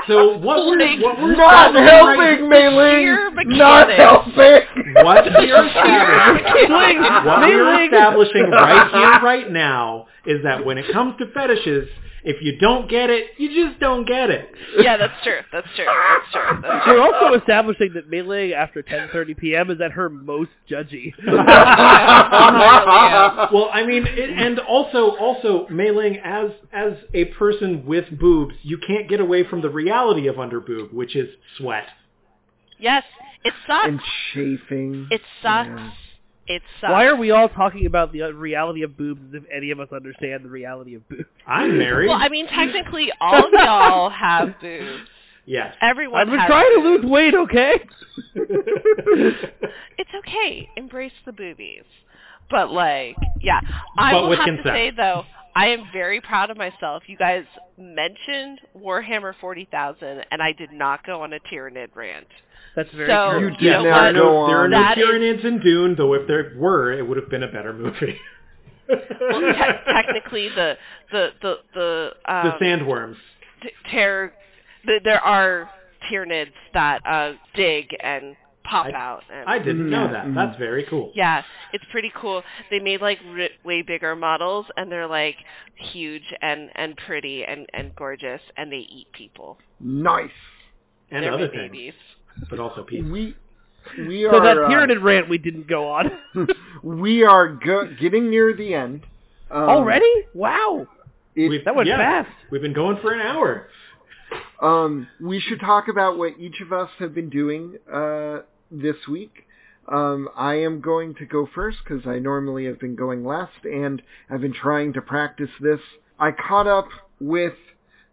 So what we're what we're Not establishing right- helping, Mae Linh. Not helping. What we're establishing, Linh, what we're establishing right here, right now, is that when it comes to fetishes, if you don't get it, you just don't get it. yeah, that's true. That's true. That's true. That's true. We're also establishing that Melee after 10:30 p.m. is at her most judgy. Well, I mean, it, and also, also, Mae Linh, as as a person with boobs, you can't get away from the reality of underboob, which is sweat. Yes, it sucks. and chafing. It sucks. Yeah. It sucks. Why are we all talking about the uh, reality of boobs as if any of us understand the reality of boobs? I'm married. Well, I mean, technically, all of y'all have boobs. yes. Everyone I've been has trying to lose weight, okay? It's okay. Embrace the boobies. But like, yeah, I But will with have consent. to say though, I am very proud of myself. You guys mentioned Warhammer 40,000, and I did not go on a Tyranid rant. That's very So, true. You you did know not go on. there are no That is- Tyranids in Dune, though if there were, it would have been a better movie. Well, te- technically, the the the the um, the sandworms. t- ter- the, there are Tyranids that uh, dig and pop I- out. And, I didn't know Mhm. that. Mhm. That's very cool. Yeah, it's pretty cool. They made like r- way bigger models, and they're like huge and and pretty and and gorgeous, and they eat people. Nice. And they're other my things, babies. But also people. We we So are that uh, rant we didn't go on. we are go- getting near the end. Um, Already? Wow. it- That went yeah, fast. We've been going for an hour. Um, we should talk about what each of us have been doing uh, this week. Um, I am going to go first because I normally have been going last, and I've been trying to practice this. I caught up with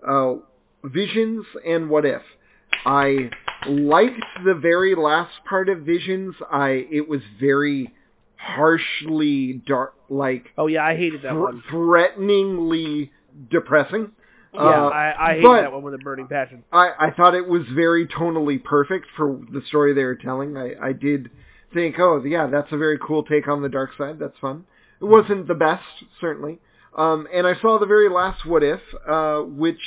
uh, Visions and What If. I liked the very last part of Visions. I it was very harshly dark, like Oh yeah, I hated that thr- one. threateningly depressing. Yeah, Uh, I, I hated that one with a burning passion. I, I thought it was very tonally perfect for the story they were telling. I, I did think, oh yeah, that's a very cool take on the dark side. That's fun. It wasn't the best, certainly. Um, and I saw the very last What If, uh, which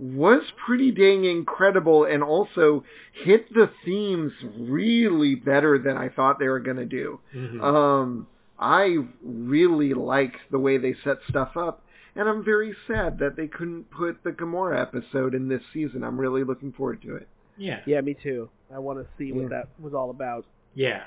was pretty dang incredible and also hit the themes really better than I thought they were going to do. Mhm. Um, I really like the way they set stuff up, and I'm very sad that they couldn't put the Gamora episode in this season. I'm really looking forward to it. yeah. Yeah, me too. I want to see what Yeah. that was all about. Yeah.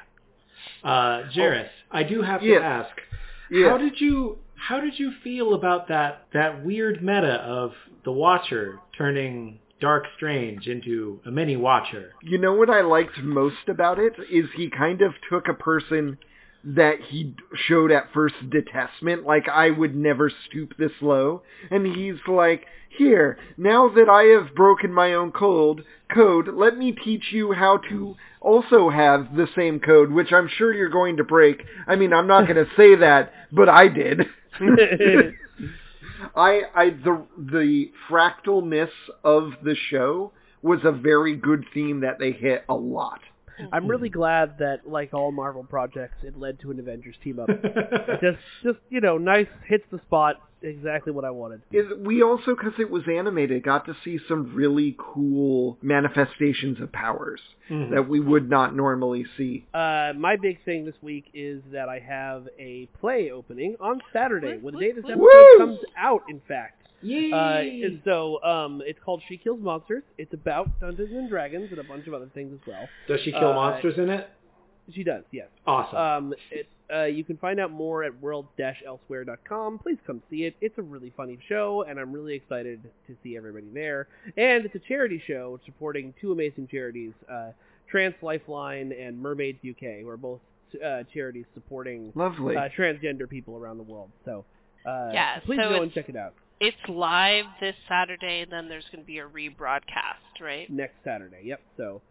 Uh, Jareth, I do have to Yes. ask, Yeah. how did you how did you feel about that that weird meta of the Watcher turning Dark Strange into a mini Watcher? You know what I liked most about it is he kind of took a person that he showed at first detestment, like I would never stoop this low, and he's like, here, now that I have broken my own code, code, let me teach you how to also have the same code, which I'm sure you're going to break. I mean, I'm not going to say that, but I did. I, I, the, the fractalness of the show was a very good theme that they hit a lot. I'm really glad that, like all Marvel projects, it led to an Avengers team up. just, just you know, nice hits the spot. Exactly what I wanted. Is we also, because it was animated, got to see some really cool manifestations of powers Mhm. that we would not normally see. Uh, my big thing this week is that I have a play opening on Saturday, when the day this episode Woo! comes out. In fact, Yay! uh, and so um, it's called She Kills Monsters. It's about Dungeons and Dragons and a bunch of other things as well. Does she kill uh, monsters in it? She does, yes. Awesome. Um, it, uh, you can find out more at world-elsewhere.com. Please come see it. It's a really funny show, and I'm really excited to see everybody there. And it's a charity show supporting two amazing charities, uh, Trans Lifeline and Mermaids UK, who are both uh, charities supporting Lovely. uh, transgender people around the world. So uh, Yeah, please so go and check it out It's live this Saturday, and then there's going to be a rebroadcast, right? next Saturday. Yep. So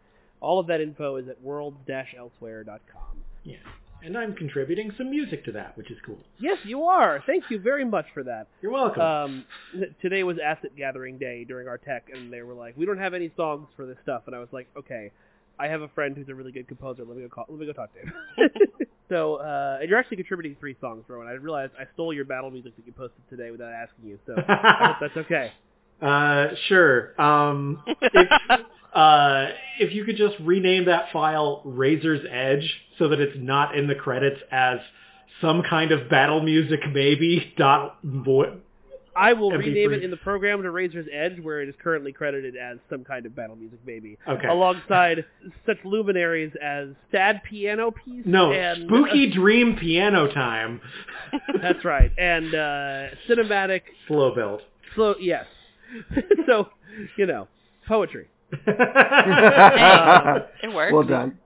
all of that info is at world-elsewhere.com. Yeah. And I'm contributing some music to that, which is cool. Yes, you are. Thank you very much for that. You're welcome. Um, th- today was asset gathering day during our tech, and they were like, "We don't have any songs for this stuff," and I was like, "Okay, I have a friend who's a really good composer. Let me go call. Let me go talk to him." so, uh, and you're actually contributing three songs, Rowan. I realized I stole your battle music that you posted today without asking you, so I hope that's okay. Uh, sure. Um, if, uh, if you could just rename that file Razor's Edge so that it's not in the credits as some kind of battle music maybe dot vo- I will MP3. rename it in the program to Razor's Edge, where it is currently credited as some kind of battle music, maybe, Okay. alongside such luminaries as Sad Piano Piece. No, and, Spooky Dream Piano Time. That's right, and uh, cinematic Slow build. So yes. so, you know, poetry. Hey, it worked. well done.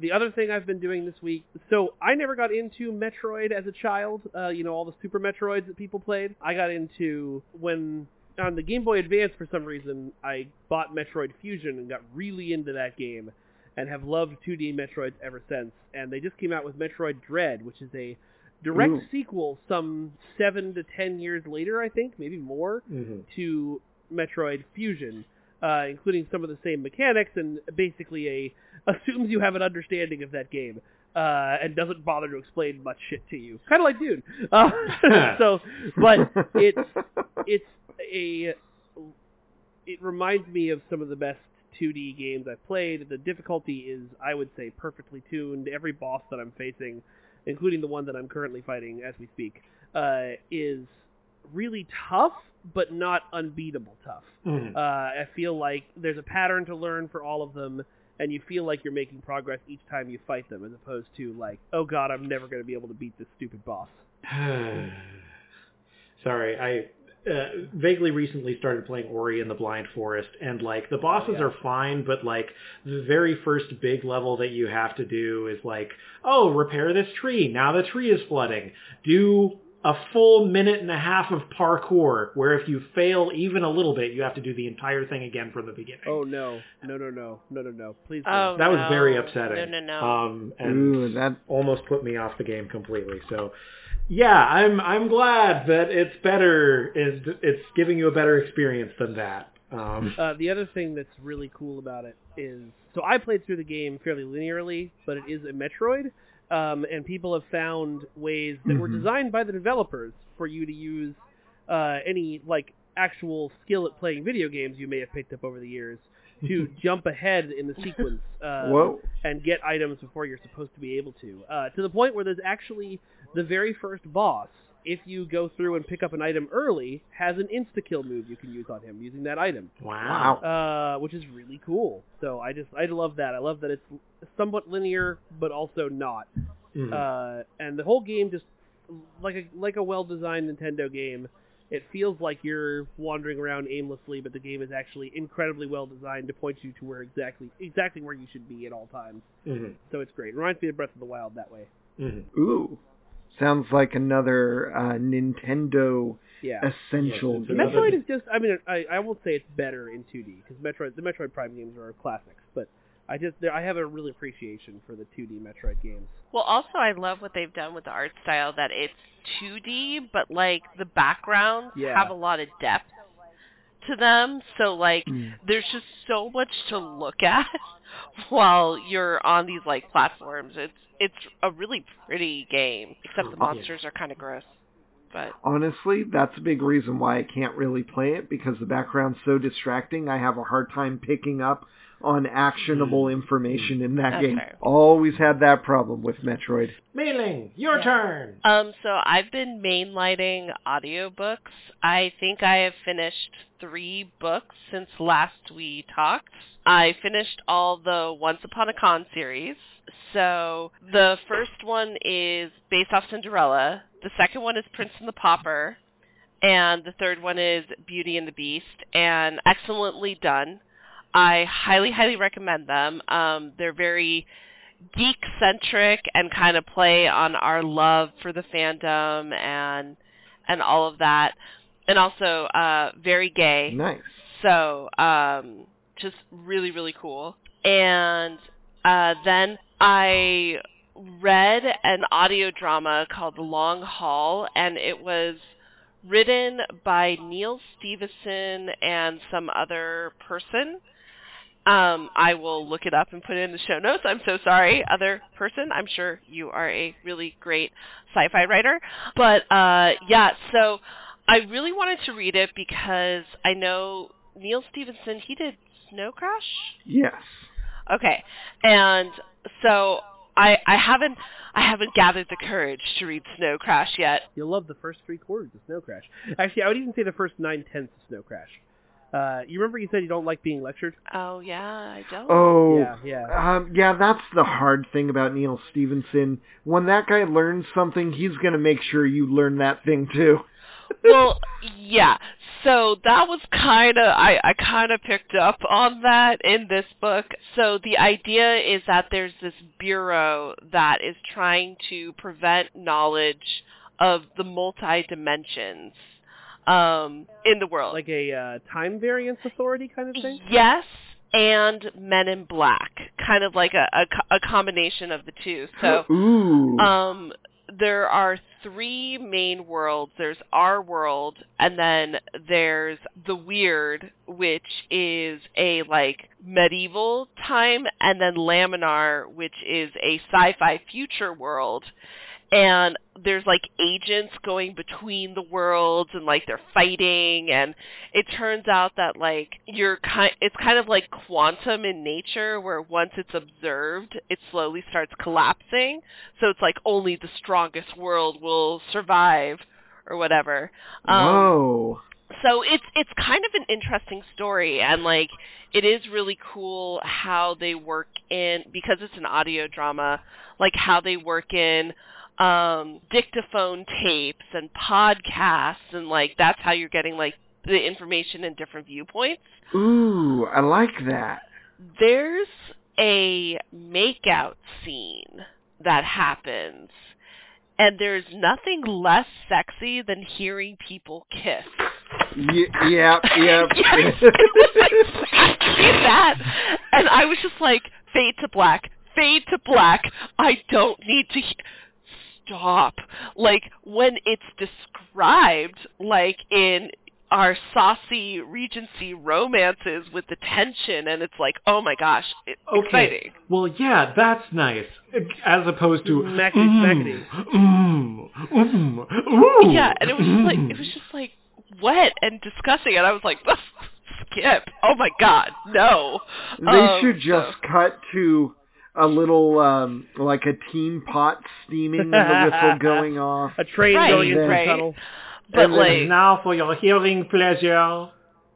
The other thing I've been doing this week, so I never got into Metroid as a child. Uh, you know, all the Super Metroids that people played. I got into when on the Game Boy Advance for some reason I bought Metroid Fusion and got really into that game, and have loved 2D Metroids ever since. And they just came out with Metroid Dread, which is a direct Ooh. sequel some seven to ten years later, I think, maybe more. Mhm. to Metroid Fusion, uh, including some of the same mechanics, and basically a assumes you have an understanding of that game uh, and doesn't bother to explain much shit to you, kind of like Dune. Uh, so, but it's it's a it reminds me of some of the best 2D games I've played. The difficulty is, I would say, perfectly tuned. Every boss that I'm facing, including the one that I'm currently fighting as we speak, uh, is really tough, but not unbeatable tough. Mhm. Uh, I feel like there's a pattern to learn for all of them, and you feel like you're making progress each time you fight them, as opposed to like, oh god, I'm never going to be able to beat this stupid boss. Sorry, I uh, vaguely recently started playing Ori and the Blind Forest, and like the bosses yeah. are fine, but like the very first big level that you have to do is like, oh, repair this tree. Now the tree is flooding. Do a full minute and a half of parkour, where if you fail even a little bit, you have to do the entire thing again from the beginning. Oh no, no, no, no, no, no, no! Please. Oh, that was no. very upsetting. No, no, no. Um, and Ooh, that almost put me off the game completely. So, yeah, I'm I'm glad that it's better. Is it's giving you a better experience than that. Um, Uh, the other thing that's really cool about it is, so I played through the game fairly linearly, but it is a Metroid, um, and people have found ways that were Mhm. designed by the developers for you to use uh, any like actual skill at playing video games you may have picked up over the years to jump ahead in the sequence uh, and get items before you're supposed to be able to. Uh, to the point where there's actually the very first boss, if you go through and pick up an item early, has an insta kill move you can use on him using that item, wow. uh, which is really cool. So I just I love that. I love that it's somewhat linear but also not. Mhm. Uh, and the whole game just like a like a well designed Nintendo game. It feels like you're wandering around aimlessly, but the game is actually incredibly well designed to point you to where exactly exactly where you should be at all times. Mhm. So it's great. It reminds me of Breath of the Wild that way. Mhm. Ooh. Sounds like another uh, Nintendo Yeah. essential Yes, it's game. Metroid is just I mean I I won't say it's better in 2D because Metroid the Metroid Prime games are classics, but I just I have a real appreciation for the 2D Metroid games. Well, also I love what they've done with the art style that it's 2D, but like the backgrounds Yeah. have a lot of depth to them. So like Mm. there's just so much to look at while you're on these like platforms. It's it's a really pretty game, except the Oh, monsters are kind of gross. But Honestly, that's a big reason why I can't really play it because the background's so distracting. I have a hard time picking up on actionable information in that That's game. fair. Always had that problem with Metroid. Mae Linh, your turn. Um, so I've been mainlighting audiobooks. I think I have finished three books since last we talked. I finished all the Once Upon a Con series. So the first one is based off Cinderella. The second one is Prince and the Pauper. And the third one is Beauty and the Beast. And excellently done. I highly, highly recommend them. Um, they're very geek centric and kind of play on our love for the fandom and and all of that, and also uh, very gay. Nice. So um, just really, really cool. And uh, then I read an audio drama called The Long Haul, and it was written by Neal Stephenson and some other person. Um, I will look it up and put it in the show notes. I'm so sorry, other person. I'm sure you are a really great sci-fi writer. But uh, yeah, so I really wanted to read it because I know Neal Stephenson. He did Snow Crash. Yes. Okay, and so I I haven't I haven't gathered the courage to read Snow Crash yet. You'll love the first three quarters of Snow Crash. Actually, I would even say the first nine tenths of Snow Crash. Uh, you remember you said you don't like being lectured? Oh yeah, I don't. Oh, Yeah, yeah. Um, yeah, that's the hard thing about Neal Stephenson. When that guy learns something, he's going to make sure you learn that thing too. well, yeah. So that was kind of I I kind of picked up on that in this book. So the idea is that there's this bureau that is trying to prevent knowledge of the multi dimensions um in the world. Like a uh, time variance authority kind of thing? Yes, and Men in Black, kind of like a a, a combination of the two. So Ooh. um there are three main worlds. There's our world, and then there's the weird, which is a like medieval time, and then Laminar, which is a sci-fi future world. And there's like agents going between the worlds and like they're fighting. And it turns out that like you're kind it's kind of like quantum in nature where once it's observed it slowly starts collapsing. So it's like only the strongest world will survive or whatever. Um Whoa. so it's it's kind of an interesting story. And like it is really cool how they work in because it's an audio drama like how they work in um dictaphone tapes and podcasts and like that's how you're getting like the information in different viewpoints Ooh, I like that. there's a makeout scene that happens and there's nothing less sexy than hearing people kiss Y- yep, yep. Yes, exactly that. And I was just like, fade to black, fade to black. I don't need to he- stop. Like when it's described, like in our saucy Regency romances with the tension, and it's like, oh my gosh, it's Okay. exciting. Well, yeah, that's nice. As opposed to Smackety, mm, mm, mm, ooh, Yeah, and it was just like mm. it was just like wet and disgusting, and I was like, skip. Oh my god, no. They Um, should just so- cut to a little, um, like a team pot steaming and the whistle going off. A train Right, going into right. the tunnel. But and like, now for your hearing pleasure,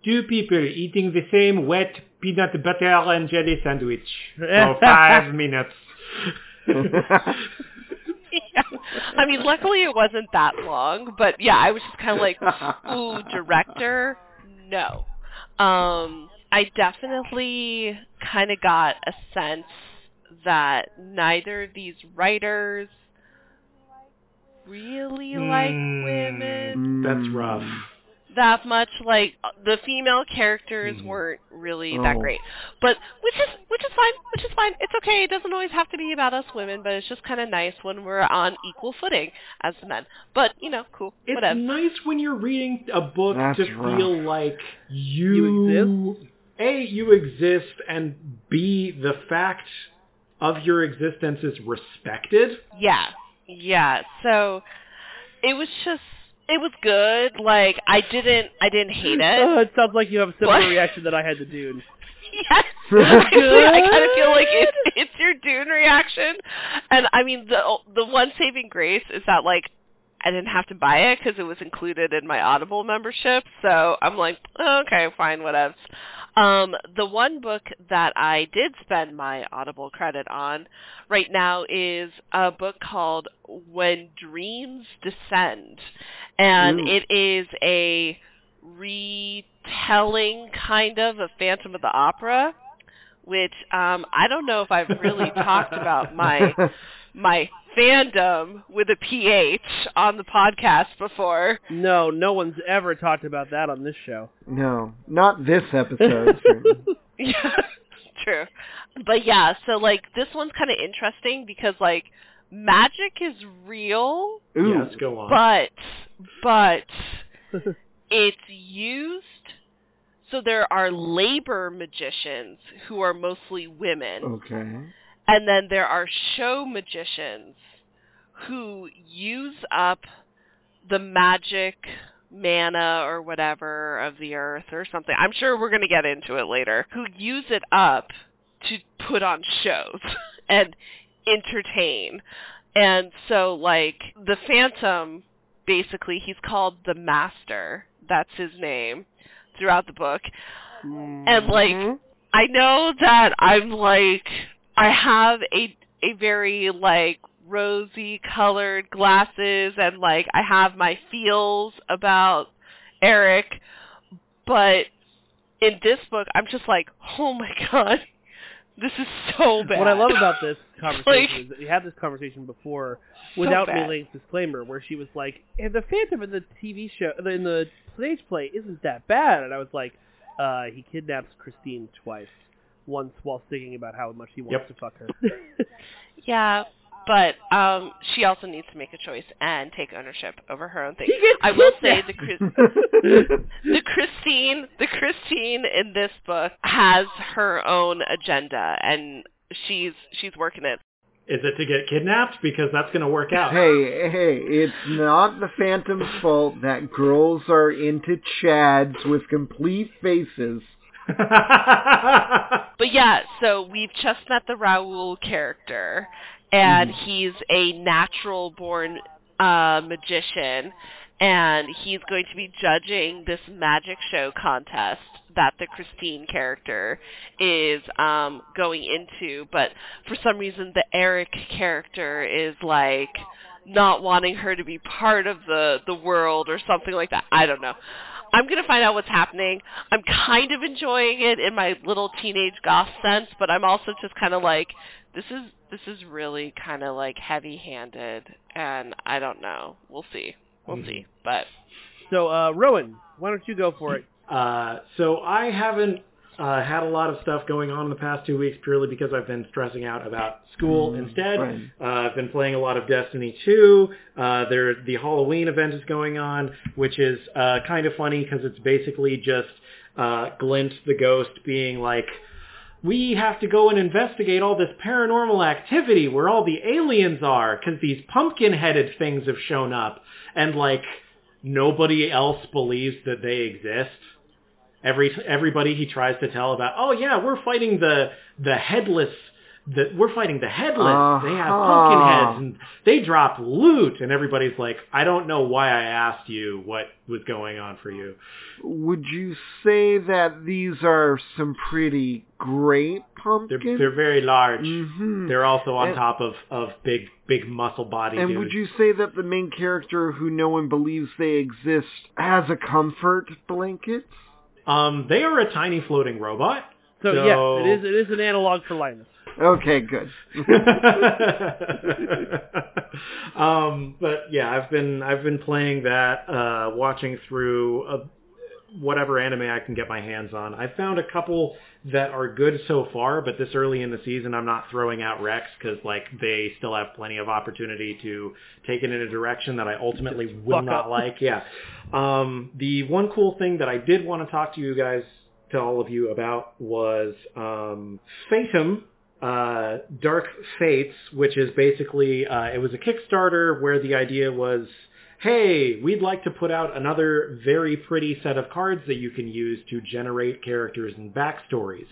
two people eating the same wet peanut butter and jelly sandwich for five minutes. yeah. I mean, luckily it wasn't that long, but yeah, I was just kind of like, ooh, director, no. Um, I definitely kind of got a sense that neither of these writers really like Mm. women That's rough. that much. Like the female characters Mhm. weren't really that Oh. great, but which is which is fine. Which is fine. It's okay. It doesn't always have to be about us women, but it's just kind of nice when we're on equal footing as the men. But you know, cool. It's Whatever. nice when you're reading a book That's to rough. feel like you, You A, you exist, and B, the fact of your existence is respected. Yeah, yeah. So it was just it was good. Like I didn't I didn't hate Oh, it. it sounds like you have a similar What? reaction that I had to Dune. yes. Actually, I kind of feel like it's it's your Dune reaction, and I mean the the one saving grace is that like I didn't have to buy it because it was included in my Audible membership. So I'm like, oh, okay, fine, whatever. Um, the one book that I did spend my Audible credit on right now is a book called When Dreams Descend, and Ooh. it is a retelling kind of of Phantom of the Opera, which um I don't know if I've really talked about my my fandom with a PH on the podcast before. No, no one's ever talked about that on this show. No, not this episode. yeah, true. But yeah, so like this one's kind of interesting because like magic is real. Ooh. Yes, go on. But but it's used so there are labor magicians who are mostly women. Okay. And then there are show magicians who use up the magic mana or whatever of the earth or something. I'm sure we're going to get into it later. Who use it up to put on shows and entertain. And so like the Phantom basically he's called the Master. That's his name throughout the book. And like mm-hmm. I know that I'm like I have a a very like rosy colored glasses and like I have my feels about Erik, but in this book I'm just like, "Oh my god. This is so bad." What I love about this conversation Like- is that we had this conversation before So without bad. Mae Linh's disclaimer, where she was like, "And the Phantom in the TV show, in the stage play, isn't that bad." And I was like, uh, "He kidnaps Christine twice, once while singing about how much he wants Yep. to fuck her." Yeah, but um she also needs to make a choice and take ownership over her own thing. I will say the Chris- the Christine, the Christine in this book has her own agenda and she's she's working it. Is it to get kidnapped? Because that's going to work out. Hey, hey, it's not the Phantom's fault that girls are into chads with complete faces. But yeah, so we've just met the Raoul character, and he's a natural born uh, magician, and he's going to be judging this magic show contest that the Christine character is um, going into. But for some reason, the Erik character is like not wanting her to be part of the the world or something like that. I don't know. I'm gonna find out what's happening. I'm kind of enjoying it in my little teenage goth sense, but I'm also just kind of like, this is this is really kind of like heavy-handed, and I don't know. We'll see. We'll Mhm. see. But so, uh, Rowan, why don't you go for it? Uh, so I haven't uh, had a lot of stuff going on in the past two weeks purely because I've been stressing out about school Mm, instead. right. Uh, I've been playing a lot of Destiny 2. Uh, there, the Halloween event is going on, which is uh, kind of funny because it's basically just uh, Glint the ghost being like, we have to go and investigate all this paranormal activity where all the aliens are because these pumpkin-headed things have shown up. And like, nobody else believes that they exist. Every everybody he tries to tell about, oh yeah, we're fighting the the headless. The, we're fighting the headless. They have pumpkin Uh-huh. heads and they drop loot, and everybody's like, I don't know why I asked you what was going on for you. Would you say that these are some pretty great They're pumpkins? they're very large. Mhm. They're also on And- top of of big big muscle body And dudes. would you say that the main character who no one believes they exist has a comfort blanket? Um, they are a tiny floating robot. So, So- yes, it is. It is an analog for Linus. Okay, good. um, but yeah, I've been I've been playing that, uh, watching through uh whatever anime I can get my hands on. I found a couple that are good so far, but this early in the season, I'm not throwing out Rex because like they still have plenty of opportunity to take it in a direction that I ultimately will not up. like. Yeah. Um, the one cool thing that I did want to talk to you guys, to all of you about was um, Fatum, uh, Dark Fates, which is basically uh, it was a Kickstarter where the idea was, hey, we'd like to put out another very pretty set of cards that you can use to generate characters and backstories.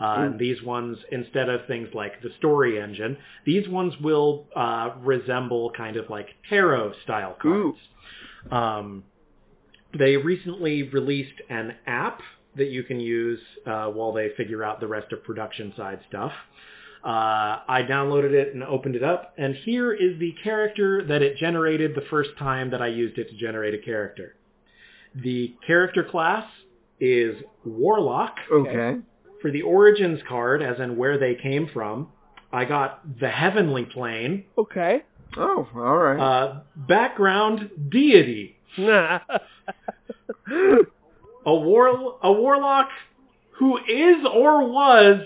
Uh, and these ones, instead of things like the story engine, these ones will uh, resemble kind of like tarot style cards. Um, they recently released an app that you can use uh, while they figure out the rest of production side stuff. Uh, I downloaded it and opened it up, and here is the character that it generated the first time that I used it to generate a character. The character class is Warlock. Okay. For the Origins card, as in where they came from, I got the Heavenly Plane. Okay. Oh, all right. Uh, background Deity. A war a warlock who is or was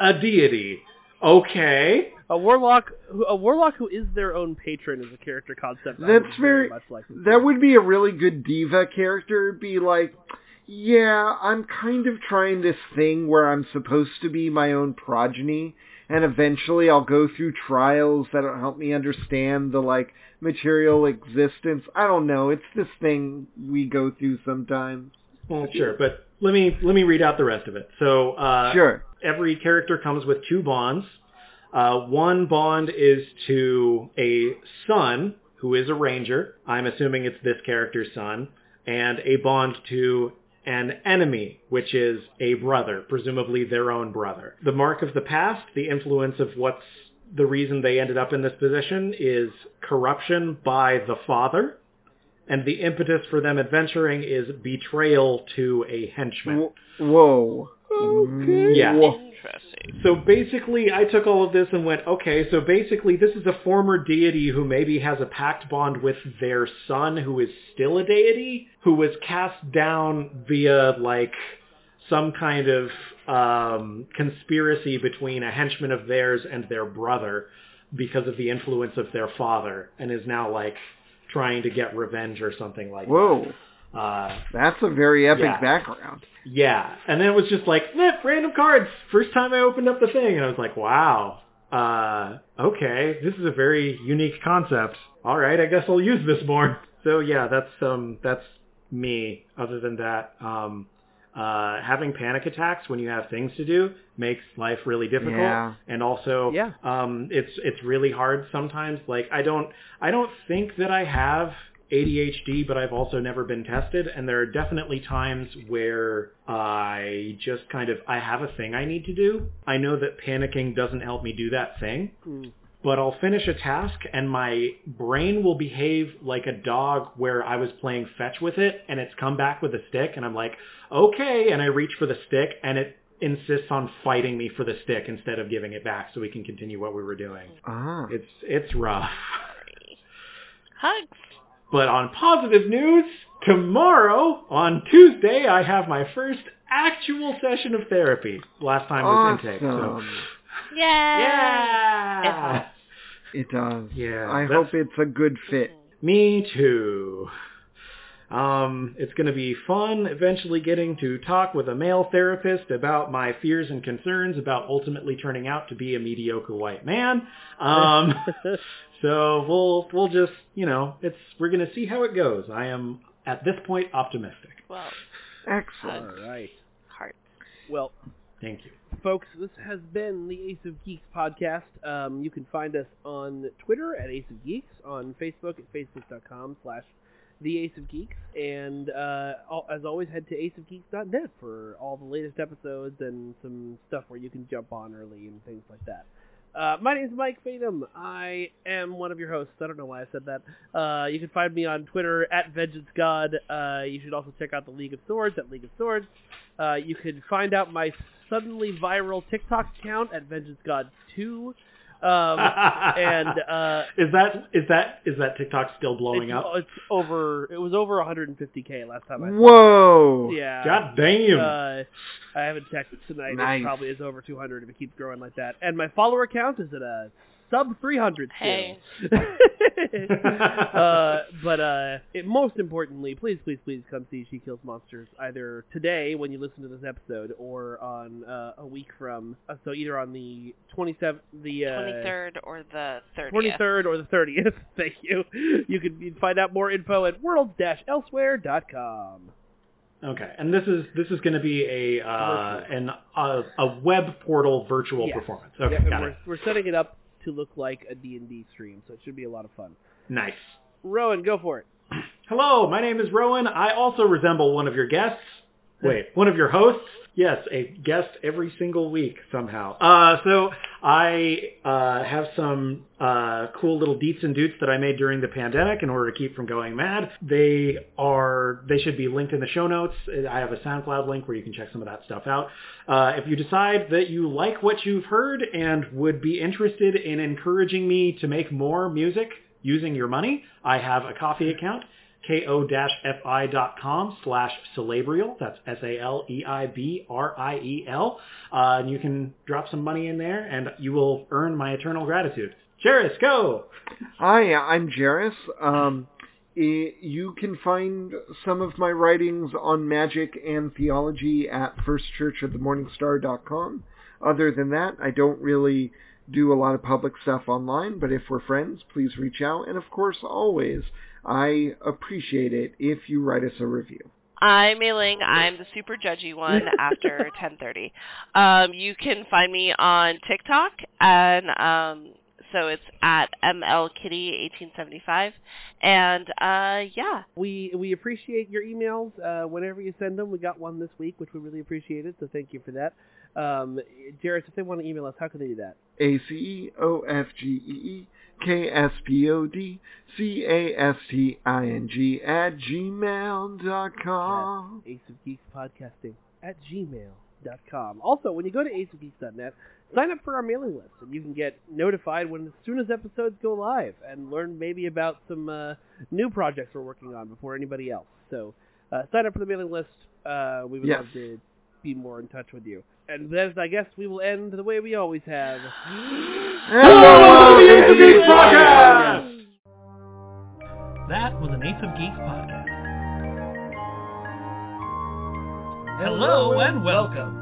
a deity. Okay. a warlock, who- a warlock who is their own patron is a character concept. That's would very- much like. that would be a really good diva character. Be like, yeah, I'm kind of trying this thing where I'm supposed to be my own progeny, and eventually I'll go through trials that'll help me understand the like material existence. I don't know. It's this thing we go through sometimes. Well, sure, but let me let me read out the rest of it. So uh, Sure. every character comes with two bonds. Uh, one bond is to a son who is a ranger. I'm assuming it's this character's son, and a bond to an enemy, which is a brother, presumably their own brother. The mark of the past, the influence of what's the reason they ended up in this position is corruption by the father. And the impetus for them adventuring is betrayal to a henchman. Wh- Whoa. Okay. Yeah. Interesting. So basically, I took all of this and went, okay, so basically this is a former deity who maybe has a pact bond with their son who is still a deity, who was cast down via, like, some kind of um, conspiracy between a henchman of theirs and their brother because of the influence of their father, and is now, like, trying to get revenge or something like Whoa. that. Uh, That's a very epic Yeah. background. yeah, and then it was just like, eh, random cards. First time I opened up the thing, and I was like, wow, uh, okay, this is a very unique concept. All right, I guess I'll use this more. So yeah, that's um, that's me. Other than that, um, uh, having panic attacks when you have things to do makes life really difficult. Yeah. And also, Yeah. um, it's it's really hard sometimes. Like I don't I don't think that I have ADHD, but I've also never been tested, and there are definitely times where I just kind of I have a thing I need to do. I know that panicking doesn't help me do that thing, Hmm. But I'll finish a task and my brain will behave like a dog where I was playing fetch with it and it's come back with a stick and I'm like, okay, and I reach for the stick and it insists on fighting me for the stick instead of giving it back so we can continue what we were doing. Ah. It's it's rough. Hugs. But on positive news, tomorrow on Tuesday I have my first actual session of therapy. Last time was intake. So Awesome. Yeah. Yeah. It does. Yeah, I hope it's a good fit. Me too. Um, it's going to be fun eventually getting to talk with a male therapist about my fears and concerns about ultimately turning out to be a mediocre white man. Um, so we'll we'll just you know it's we're going to see how it goes. I am at this point optimistic. Well, Excellent. All right. heart. Well, Thank you. Folks, this has been the Ace of Geeks podcast. Um, you can find us on Twitter at Ace of Geeks, on Facebook at facebook.com slash the Ace of Geeks, and uh, as always, head to aceofgeeks.net for all the latest episodes and some stuff where you can jump on early and things like that. Uh, my name is Mike Fatum. I am one of your hosts. I don't know why I said that. Uh, you can find me on Twitter at VengeanceGod. Uh, you should also check out the League of Swords at League of Swords. Uh, you can find out my suddenly viral TikTok account at Vengeance God 2. Um, and uh, is that is that is that TikTok still blowing it's, up? it's over. It was over 150k last time I. Whoa. Yeah. God damn. Uh, I haven't checked it tonight. Nice. It probably is over 200 if it keeps growing like that. And my follower count is at a sub 300 still. Hey. uh, but uh, it, most importantly, please, please, please come see She Kills Monsters either today when you listen to this episode or on uh, a week from. Uh, so either on the 27th, the uh, 23rd or the 30th. 23rd or the 30th. Thank you. You can find out more info at worlds-elsewhere.com. Okay, and this is this is going to be a uh, an uh, a web portal virtual Yes. performance. Okay, Yeah, got we're, it. we're setting it up to look like a D&D stream, so it should be a lot of fun. Nice. Rowan, go for it. Hello, my name is Rowan. I also resemble one of your guests. Wait, one of your hosts. Yes, a guest every single week somehow. Uh, so I uh, have some uh, cool little deets and doots that I made during the pandemic in order to keep from going mad. They are they should be linked in the show notes. I have a SoundCloud link where you can check some of that stuff out. Uh, if you decide that you like what you've heard and would be interested in encouraging me to make more music using your money, I have a Ko-fi account ko-fi.com slash Saleibriel. That's S-A-L-E-I-B-R-I-E-L. Uh, and you can drop some money in there and you will earn my eternal gratitude. Jarys, go! Hi, I'm Jarys. Um, you can find some of my writings on magic and theology at firstchurchofthemorningstar.com. Other than that, I don't really do a lot of public stuff online, but if we're friends, please reach out. And of course, always, I appreciate it if you write us a review. I'm Mae Linh. I'm the super judgy one after 10:30. Um, you can find me on TikTok, and um, so it's at mlkitty1875. And uh, yeah, we we appreciate your emails uh, whenever you send them. We got one this week, which we really appreciated. So thank you for that. Um, Jarys, if they want to email us, how can they do that? A C E O F G E E K S P O D C A S T I N G at gmail dot com. Ace of Geeks Podcasting at gmail dot com. Also, when you go to aceofgeeks.net, sign up for our mailing list, and you can get notified when as soon as episodes go live, and learn maybe about some uh, new projects we're working on before anybody else. So, uh, sign up for the mailing list. Uh, we would Yes. love to be more in touch with you. And then I guess we will end the way we always have. Hello, the Ace of Geeks Podcast! That was an Ace of Geeks podcast. Hello and welcome.